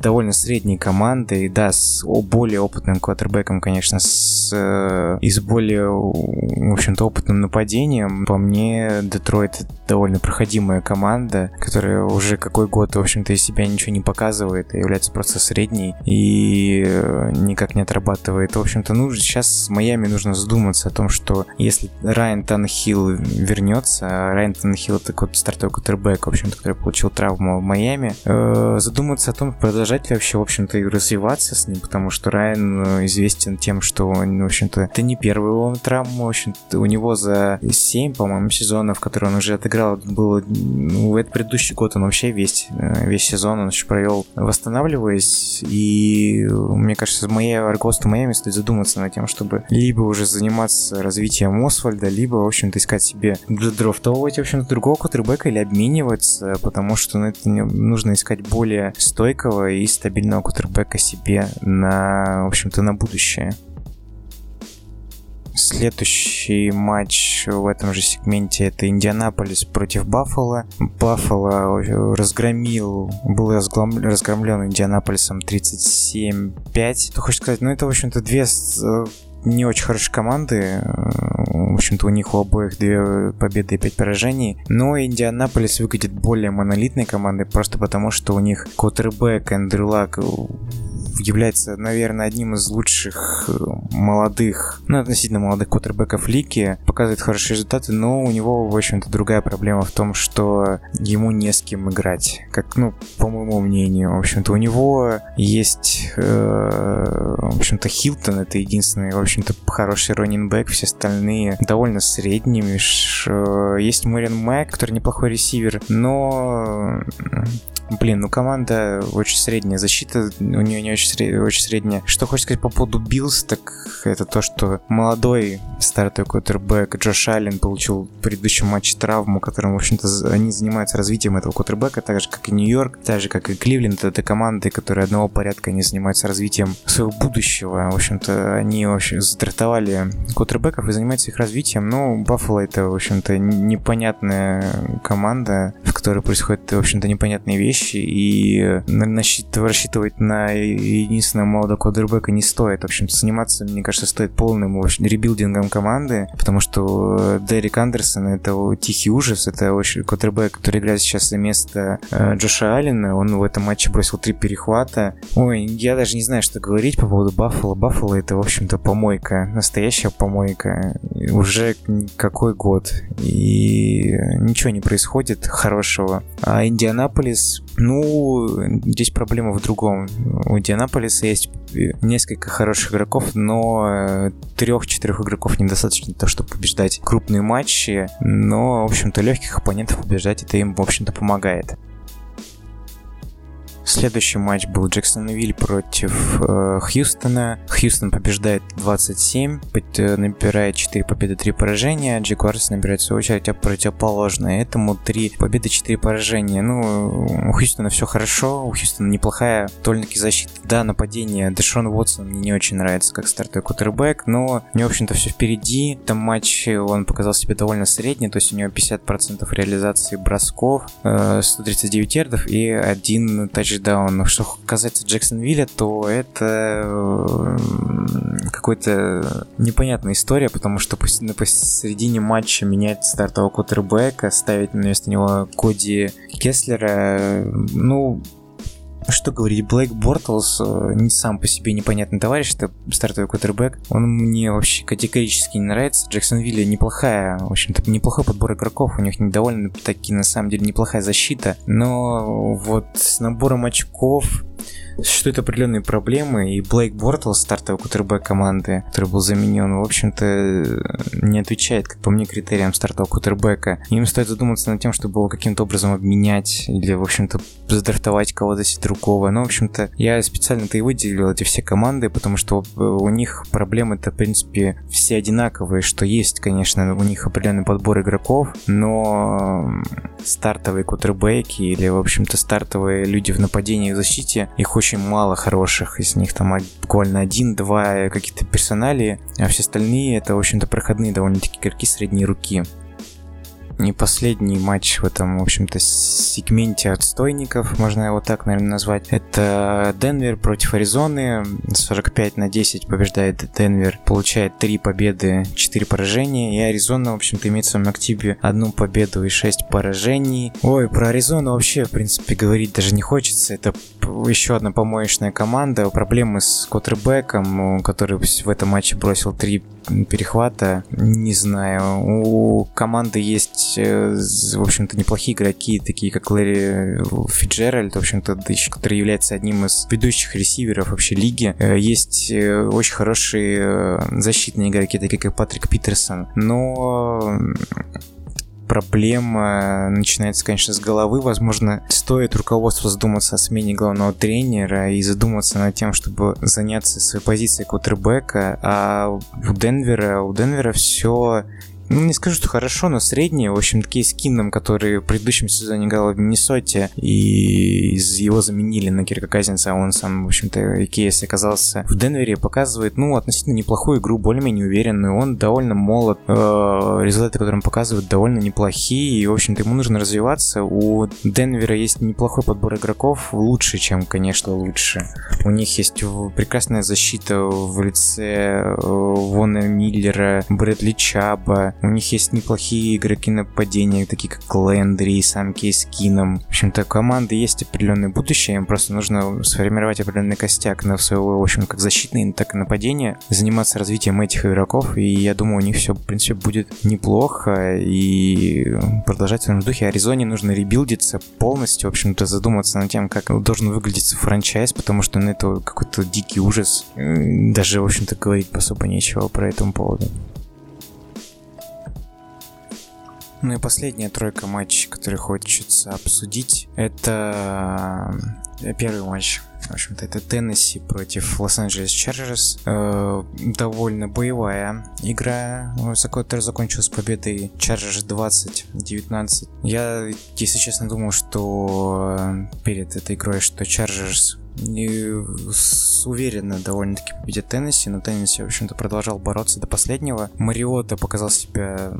довольно средней командой, да, с более опытным квотербеком, конечно, с, э, и с более, в общем-то, опытным нападением. По мне, Детройт довольно проходимая команда, которая которая уже какой год, в общем-то, из себя ничего не показывает, и является просто средней и э, никак не отрабатывает. В общем-то, ну, сейчас Майами нужно задуматься о том, что если Райан Танхилл вернется, а Райан Танхилл это вот стартовый кутербэк, в общем-то, который получил травму в Майами, э, задуматься о том, продолжать ли вообще, в общем-то, и развиваться с ним, потому что Райан э, известен тем, что он, в общем-то, это не первый его травма, в общем-то, у него за 7, по-моему, сезонов, которые он уже отыграл, было, ну, это предыдущий предыдущий год он вообще весь, э, весь сезон он еще провел восстанавливаясь, и мне кажется, моей руководство Майами стоит задуматься над тем, чтобы либо уже заниматься развитием Освальда, либо, в общем-то, искать себе драфтовывать, в общем-то, другого кутербека или обмениваться, потому что ну, это нужно искать более стойкого и стабильного кутербека себе на, в общем-то, на будущее. Следующий матч в этом же сегменте это Индианаполис против Баффала. Баффало разгромил, был разгромлен Индианаполисом 37-5. Что хочешь сказать? Ну, это, в общем-то, две не очень хорошие команды. В общем-то, у них у обоих две победы и пять поражений. Но Индианаполис выглядит более монолитной командой, просто потому что у них квотербек Эндрю Лак является, наверное, одним из лучших э, молодых, ну, относительно молодых квотербеков лиги, показывает хорошие результаты, но у него, в общем-то, другая проблема в том, что ему не с кем играть. Как, ну, по моему мнению, в общем-то, у него есть, э, в общем-то, Хилтон, это единственный, в общем-то, хороший роннинбэк, все остальные довольно средними. Э, есть Мэрин Мэг, который неплохой ресивер, но Блин, ну команда очень средняя, защита у нее не очень, сред... очень средняя. Что хочешь сказать по поводу Bills, так это то, что молодой стартовый квотербек Джош Аллен получил в предыдущем матче травму, которым, в общем-то, они занимаются развитием этого квотербека, так же, как и Нью-Йорк, так же, как и Кливленд. Это команды, которые одного порядка, они занимаются развитием своего будущего. В общем-то, они вообще задрафтовали квотербеков и занимаются их развитием. Ну, Баффало это, в общем-то, непонятная команда, в которой происходят, в общем-то, непонятные вещи, и рассчитывать на единственного молодого квадербека не стоит. В общем, заниматься, мне кажется, стоит полным в общем, ребилдингом команды, потому что Дерек Андерсон — это тихий ужас, это очень квадербек, который играет сейчас за место э, Джоша Аллена, он в этом матче бросил три перехвата. Ой, я даже не знаю, что говорить по поводу Баффала. Баффало — это, в общем-то, помойка, настоящая помойка. Уже какой год, и ничего не происходит хорошего. А Индианаполис, ну, здесь проблема в другом. У Индианаполиса есть несколько хороших игроков, но э, трех-четырех игроков недостаточно для того, чтобы побеждать крупные матчи, но, в общем-то, легких оппонентов побеждать это им, в общем-то, помогает. Следующий матч был Джексонвилл против э, Хьюстона. Хьюстон побеждает 27, э, набирает 4 победы, 3 поражения. Джекуарс набирает в свою очередь противоположное. Этому 3 победы, 4 поражения. Ну, у Хьюстона все хорошо, у Хьюстона неплохая довольно-таки. Да, нападение Дэшон Уотсон мне не очень нравится как стартовый кутербэк, но него, в общем-то, все впереди. Там матч он показал себе довольно средний, то есть у него 50% реализации бросков, 139 э, ярдов и один тач тачдаун. Что касается Джексонвилля, то это какой-то непонятная история, потому что посередине матча менять стартового кутербэка, ставить вместо него Коди Кеслера, ну, что говорить, Блейк Бортлс э, не сам по себе непонятный товарищ, это стартовый квотербек. Он мне вообще категорически не нравится. Джексон Вилли неплохая, в общем-то, неплохой подбор игроков. У них довольно таки, на самом деле, неплохая защита. Но вот с набором очков существуют определенные проблемы, и Блейк Бортл, стартовый кутербэк команды, который был заменен, в общем-то, не отвечает, как по мне, критериям стартового кутербэка. Им стоит задуматься над тем, чтобы его каким-то образом обменять, или, в общем-то, задрафтовать кого-то другого. Но, в общем-то, я специально-то и выделил эти все команды, потому что у них проблемы-то, в принципе, все одинаковые, что есть, конечно, у них определенный подбор игроков, но стартовые кутербэки или, в общем-то, стартовые люди в нападении и защите, их очень очень мало хороших, из них там буквально один-два каких-то персонали, а все остальные это, в общем-то, проходные довольно-таки игроки средней руки не последний матч в этом, в общем-то, сегменте отстойников, можно его так, наверное, назвать. Это Денвер против Аризоны. 45 на 10 побеждает Денвер, получает 3 победы, 4 поражения. И Аризона, в общем-то, имеет в своем активе одну победу и 6 поражений. Ой, про Аризону вообще, в принципе, говорить даже не хочется. Это еще одна помоечная команда. Проблемы с Коттербеком, который в этом матче бросил 3 перехвата, не знаю. У команды есть, э, в общем-то, неплохие игроки, такие как Лэри Фиджеральд, в общем-то, который является одним из ведущих ресиверов вообще лиги. Э, есть э, очень хорошие защитные игроки, такие как Патрик Питерсон. Но проблема начинается, конечно, с головы. Возможно, стоит руководству задуматься о смене главного тренера и задуматься над тем, чтобы заняться своей позицией кутербека. А у Денвера, у Денвера все ну, не скажу, что хорошо, но средние, в общем, такие с Кинном, который в предыдущем сезоне играл в Миннесоте, и его заменили на Кирка Казинца, а он сам, в общем-то, Кейс оказался в Денвере, показывает, ну, относительно неплохую игру, более-менее уверенную, он довольно молод, э, результаты, которые он показывает, довольно неплохие, и, в общем-то, ему нужно развиваться. У Денвера есть неплохой подбор игроков, лучше, чем, конечно, лучше. У них есть прекрасная защита в лице э, Вона Миллера, Брэдли Чаба, у них есть неплохие игроки нападения, такие как Лендри, сам Кейс Кином. В общем-то, команды есть определенное будущее, им просто нужно сформировать определенный костяк на своего, в общем, как защитный, так и нападение, заниматься развитием этих игроков, и я думаю, у них все, в принципе, будет неплохо, и продолжать в этом духе. Аризоне нужно ребилдиться полностью, в общем-то, задуматься над тем, как должен выглядеть франчайз, потому что ну, это какой-то дикий ужас. Даже, в общем-то, говорить особо нечего про этому поводу. Ну и последняя тройка матчей, который хочется обсудить, это э, первый матч. В общем-то, это Теннесси против Лос-Анджелес Chargers. Э, довольно боевая игра, которая закончилась победой Chargers 20-19. Я, если честно, думал, что э, перед этой игрой, что Chargers уверенно довольно-таки победит Теннесси, но Теннесси, в общем-то, продолжал бороться до последнего. Мариота показал себя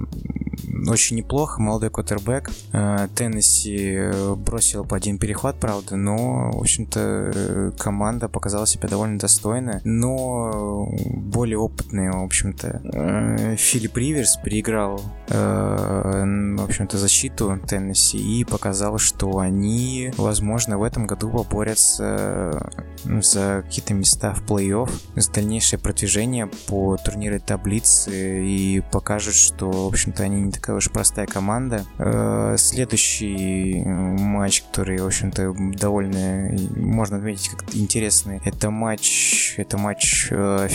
очень неплохо, молодой квотербек. Э, Теннесси бросил по один перехват, правда, но, в общем-то, команда показала себя довольно достойно, но более опытный, в общем-то. Филипп Риверс переиграл, в общем-то, защиту Теннесси и показал, что они, возможно, в этом году поборются за какие-то места в плей-офф, за дальнейшее продвижение по турниру таблицы и покажут, что, в общем-то, они не такая уж простая команда. Э, следующий матч, который, в общем-то, довольно можно отметить как интересный, это матч, это матч э,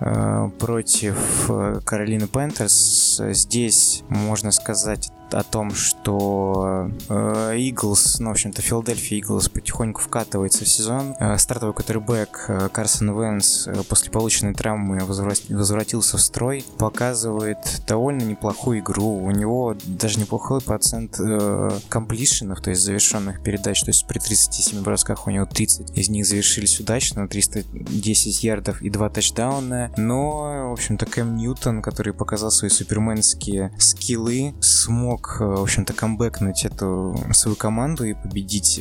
Э, против Каролины Panthers. Здесь, можно сказать, о том, что Eagles, э, ну, в общем-то, Филадельфия Eagles потихоньку вкатывается в сезон. Э, стартовый квотербек э, Карсон Вентц э, после полученной травмы возвратился в строй, показывает довольно неплохую игру. У него даже неплохой процент э, комплишенов, то есть завершенных передач, то есть при 37 бросках у него 30 из них завершились удачно, 310 ярдов и 2 тачдауна. Но, в общем-то, Кэм Ньютон, который показал свои суперменские скиллы, смог смог, э, в общем-то, камбэкнуть эту свою команду и победить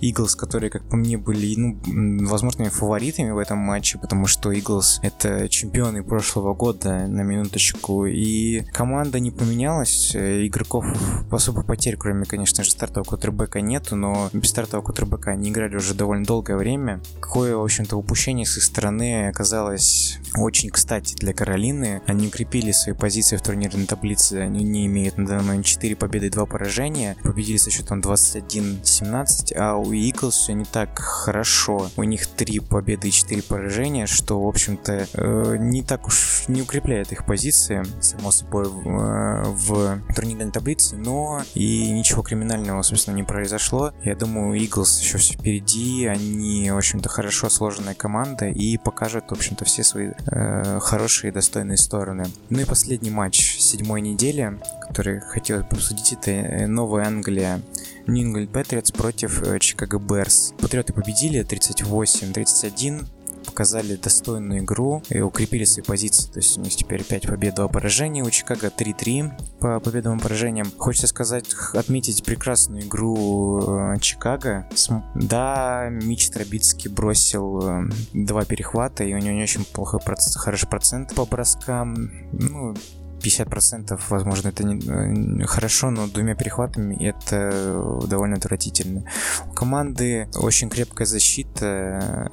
Иглс, э, которые, как по мне, были, ну, возможными фаворитами в этом матче, потому что Иглс — это чемпионы прошлого года, на минуточку, и команда не поменялась, э, игроков особо потерь, кроме, конечно же, стартового кутербека нету, но без стартового кутербека они играли уже довольно долгое время. Какое, в общем-то, упущение с их стороны оказалось очень кстати для Каролины. Они укрепили свои позиции в турнирной таблице, они не имеют на данный момент 4 победы и 2 поражения. Победили со счетом 21-17, а у Eagles все не так хорошо. У них 3 победы и 4 поражения, что, в общем-то, э, не так уж не укрепляет их позиции, само собой, в, э, в турнирной таблице, но и ничего криминального, собственно, не произошло. Я думаю, Eagles еще все впереди, они, в общем-то, хорошо сложенная команда и покажут, в общем-то, все свои э, хорошие и достойные стороны. Ну и последний матч седьмой недели, который хотелось бы обсудить, это э, Новая Англия. England Patriots против Чикаго Берс. Патриоты победили 38-31 показали достойную игру и укрепили свои позиции. То есть у них теперь 5 побед, 2 поражения. У Чикаго 3-3 по победам и поражениям. Хочется сказать, отметить прекрасную игру э, Чикаго. Да, Мич Трабицкий бросил э, два перехвата, и у него не очень плохой процент, хороший процент по броскам. Ну, 50%, возможно, это не, э, хорошо, но двумя перехватами это довольно отвратительно. У команды очень крепкая защита.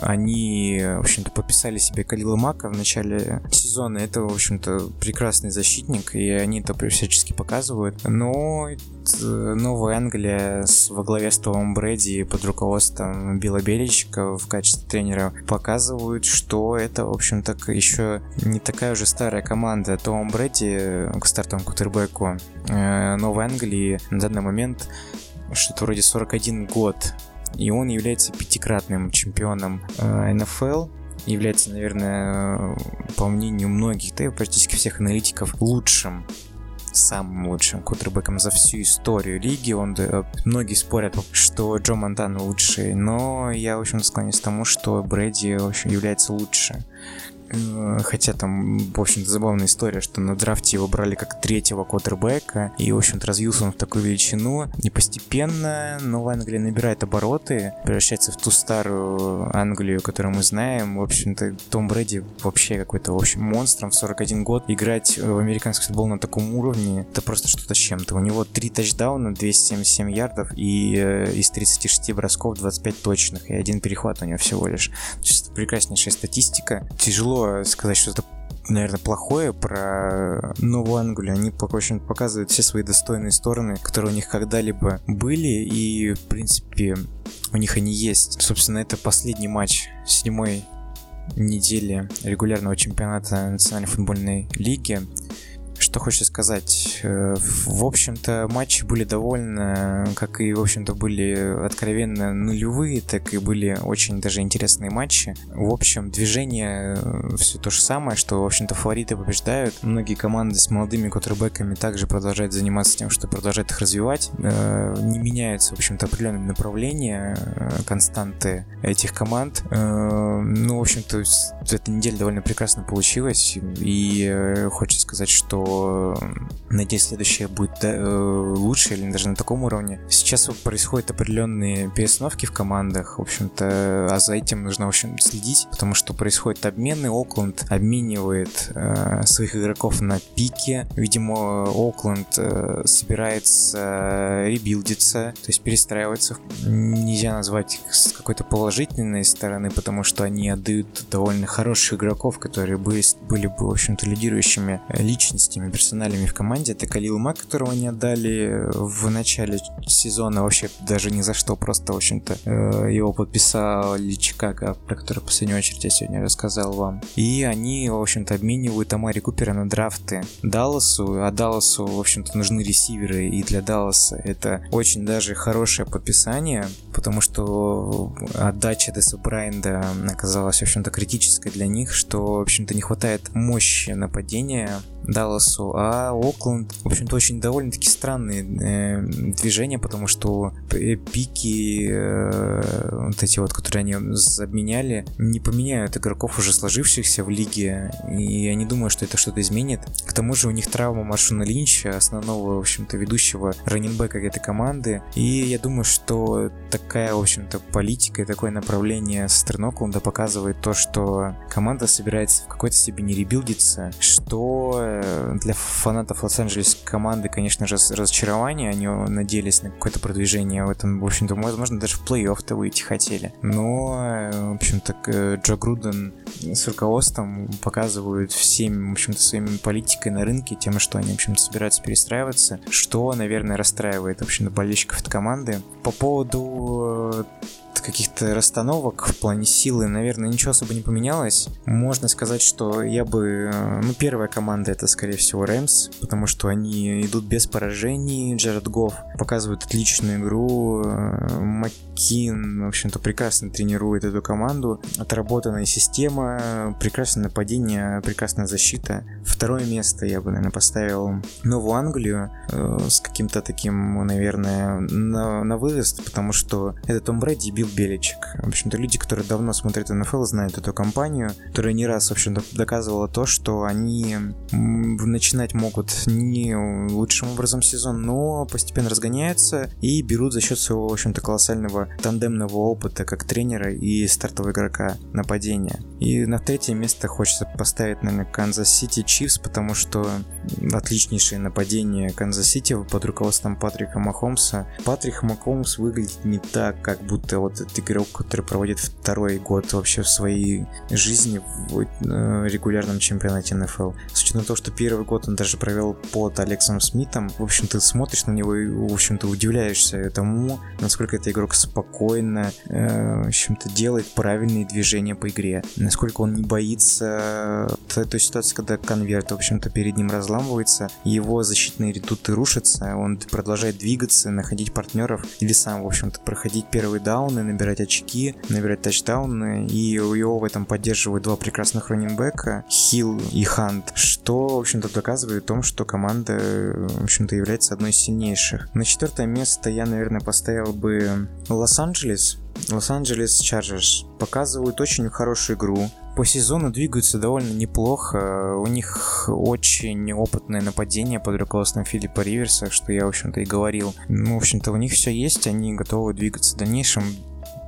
Они, в общем-то, подписали себе Калила Мака в начале сезона. Это, в общем-то, прекрасный защитник, и они это всячески показывают. Но Новая Англия во главе с Томом Брэди под руководством Билла Беличка в качестве тренера показывают, что это, в общем-то, еще не такая уже старая команда. Том Брэди к стартовому кутербеку э, Новой Англии на данный момент что-то вроде 41 год. И он является пятикратным чемпионом э, НФЛ является, наверное, по мнению многих, да и практически всех аналитиков, лучшим самым лучшим кутербеком за всю историю лиги. Он, многие спорят, что Джо Монтана лучший, но я, в общем, склоняюсь к тому, что Брэди, в общем, является лучше. Э, хотя там, в общем-то, забавная история, что на драфте его брали как третьего квотербека, и, в общем-то, развился он в такую величину. И постепенно Новая Англия набирает обороты, превращается в ту старую Англию, которую мы знаем. В общем-то, Том Брэди вообще какой-то, в общем, монстром в 41 год. Играть в американский футбол на таком уровне, это просто что-то с чем-то. У него 3 тачдауна, 277 ярдов, и э, из 36 бросков 25 точных, и один перехват у него всего лишь. То есть, это прекраснейшая статистика. Тяжело сказать что-то наверное, плохое про Новую Англию. Они пока очень показывают все свои достойные стороны, которые у них когда-либо были, и, в принципе, у них они есть. Собственно, это последний матч седьмой недели регулярного чемпионата Национальной футбольной лиги. Что хочется сказать? Э, в общем-то, матчи были довольно, как и, в общем-то, были откровенно нулевые, так и были очень даже интересные матчи. В общем, движение э, все то же самое, что, в общем-то, фавориты побеждают. Многие команды с молодыми квотербеками также продолжают заниматься тем, что продолжают их развивать. Э, не меняются, в общем-то, определенные направления, константы этих команд. Ну, в общем-то, эта неделя довольно прекрасно получилась, и хочется сказать, что надеюсь, следующее будет э, лучше или даже на таком уровне. Сейчас происходят определенные перестановки в командах, в общем-то, а за этим нужно, в общем, следить, потому что происходят обмены. Окленд обменивает э, своих игроков на пике. Видимо, Окленд э, собирается ребилдиться, то есть перестраиваться. Нельзя назвать их с какой-то положительной стороны, потому что они отдают довольно хороших игроков, которые были, были бы, в общем-то, лидирующими личностями, персоналями в команде. Это Калил Мак, которого они отдали в начале сезона вообще даже ни за что, просто, в общем-то, э, его подписал Чикаго, про который в последнюю очередь я сегодня рассказал вам. И они, в общем-то, обменивают Амари Купера на драфты Далласу, а Далласу, в общем-то, нужны ресиверы, и для Далласа это очень даже хорошее подписание, потому что отдача Деса Брайнда оказалась, в общем-то, критической для них, что, в общем-то, не хватает мощи нападения Далласу, а Окленд, в общем-то, очень довольно-таки странные э, движения, потому что пики, э, вот эти вот, которые они обменяли, не поменяют игроков уже сложившихся в лиге, и я не думаю, что это что-то изменит. К тому же у них травма Маршуна Линча, основного, в общем-то, ведущего раненбека этой команды, и я думаю, что такая, в общем-то, политика и такое направление со стороны Окленда показывает то, что команда собирается в какой-то степени ребилдиться, что для фанатов Лос-Анджелес команды, конечно же, разочарование. Они надеялись на какое-то продвижение в этом, в общем-то, возможно, даже в плей-офф-то выйти хотели. Но, в общем-то, Джо Груден с руководством показывают всеми, в общем-то, своими политикой на рынке, тем, что они, в общем-то, собираются перестраиваться, что, наверное, расстраивает, в общем-то, болельщиков этой команды. По поводу каких-то расстановок в плане силы, наверное, ничего особо не поменялось. Можно сказать, что я бы... Э, ну, первая команда это, скорее всего, Рэмс, потому что они идут без поражений. Джаред Гофф показывает отличную игру. Маккин, в общем-то, прекрасно тренирует эту команду. Отработанная система, прекрасное нападение, прекрасная защита. Второе место я бы, наверное, поставил Новую Англию э, с каким-то таким, наверное, на, на выезд, потому что это Том Брэди бил Беличек. В общем-то, люди, которые давно смотрят НФЛ, знают эту компанию, которая не раз, в общем-то, доказывала то, что они начинать могут не лучшим образом сезон, но постепенно разгоняются и берут за счет своего, в общем-то, колоссального тандемного опыта как тренера и стартового игрока нападения. И на третье место хочется поставить, наверное, Канзас Сити Чифс, потому что отличнейшее нападение Канзас Сити под руководством Патрика Махомса. Патрик Махомс выглядит не так, как будто вот этот игрок, который проводит второй год вообще в своей жизни в э, регулярном чемпионате НФЛ. С учетом того, что первый год он даже провел под Алексом Смитом, в общем, ты смотришь на него и, в общем-то, удивляешься тому, насколько этот игрок спокойно, э, в общем-то, делает правильные движения по игре, насколько он не боится той ситуации, когда конверт, в общем-то, перед ним разламывается, его защитные редуты рушатся, он продолжает двигаться, находить партнеров или сам, в общем-то, проходить первые дауны, набирать очки, набирать тачдауны, и его в этом поддерживают два прекрасных раненбека, Хилл и Хант, что, в общем-то, доказывает о том, что команда, в общем-то, является одной из сильнейших. На четвертое место я, наверное, поставил бы Лос-Анджелес, Лос-Анджелес Чарджерс показывают очень хорошую игру. По сезону двигаются довольно неплохо. У них очень опытное нападение под руководством Филиппа Риверса, что я, в общем-то, и говорил. Ну, в общем-то, у них все есть, они готовы двигаться в дальнейшем.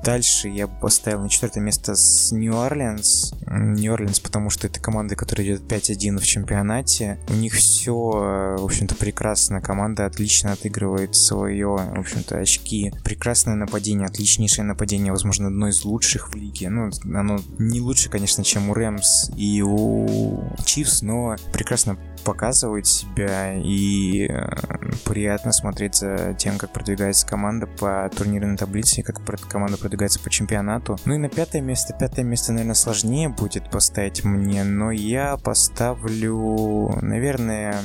Дальше я поставил на четвертое место с Нью-Орлеанс. Нью-Орлеанс, потому что это команда, которая идет 5-1 в чемпионате. У них все, в общем-то, прекрасно. Команда отлично отыгрывает свое, в общем-то, очки. Прекрасное нападение, отличнейшее нападение, возможно, одно из лучших в лиге. Ну, оно не лучше, конечно, чем у Рэмс и у Чивс, но прекрасно показывает себя и э, приятно смотреть за тем, как продвигается команда по турнирной таблице как команда продвигается продвигается по чемпионату. Ну и на пятое место. Пятое место, наверное, сложнее будет поставить мне, но я поставлю, наверное,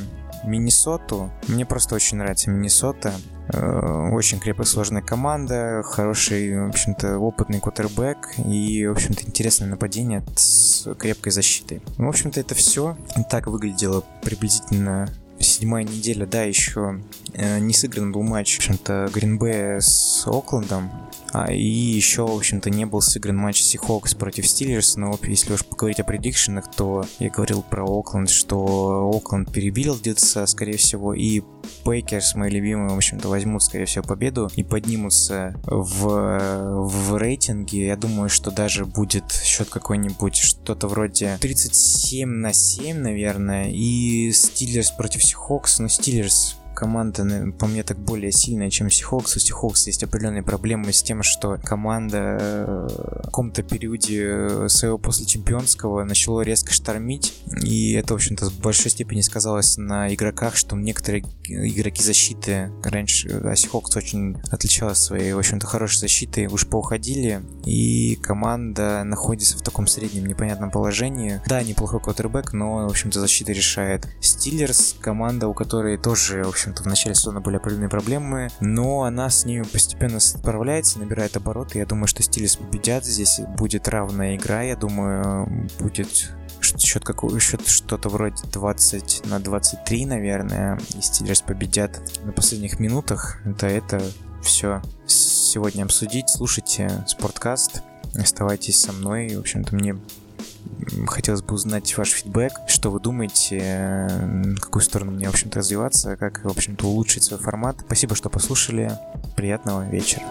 Миннесоту. Мне просто очень нравится Миннесота. Э, очень крепкая, сложная команда, хороший, в общем-то, опытный кутербэк и, в общем-то, интересное нападение с крепкой защитой. Ну, в общем-то, это все. Так выглядело приблизительно седьмая неделя, да, еще э, не сыгран был матч, в общем-то, Гринбея с Оклендом, и еще, в общем-то, не был сыгран матч Seahawks против Steelers, но если уж поговорить о prediction ах, то я говорил про Окленд, что Окленд пере build ится, скорее всего, и Packers, мои любимые, в общем-то, возьмут, скорее всего, победу и поднимутся в, в рейтинге. Я думаю, что даже будет счет какой-нибудь, что-то вроде 37 на 7, наверное, и Steelers против Seahawks, но Steelers команда, по мне, так более сильная, чем Seahawks. У Seahawks есть определенные проблемы с тем, что команда э, в каком-то периоде э, своего после чемпионского начала резко штормить, и это, в общем-то, в большой степени сказалось на игроках, что некоторые игроки защиты раньше, а Сихокс очень отличалась своей, в общем-то, хорошей защитой, уж поуходили, и команда находится в таком среднем непонятном положении. Да, неплохой квотербек, но, в общем-то, защита решает. Стиллерс, команда, у которой тоже, в общем общем-то, в начале сезона были определенные проблемы, но она с ними постепенно справляется, набирает обороты. Я думаю, что Стилис победят. Здесь будет равная игра. Я думаю, будет счет какой счет что-то вроде 20 на 23, наверное, и Стиллерс победят на последних минутах. Это это все сегодня обсудить. Слушайте спорткаст, оставайтесь со мной. В общем-то, мне хотелось бы узнать ваш фидбэк, что вы думаете, в какую сторону мне, в общем-то, развиваться, как, в общем-то, улучшить свой формат. Спасибо, что послушали. Приятного вечера.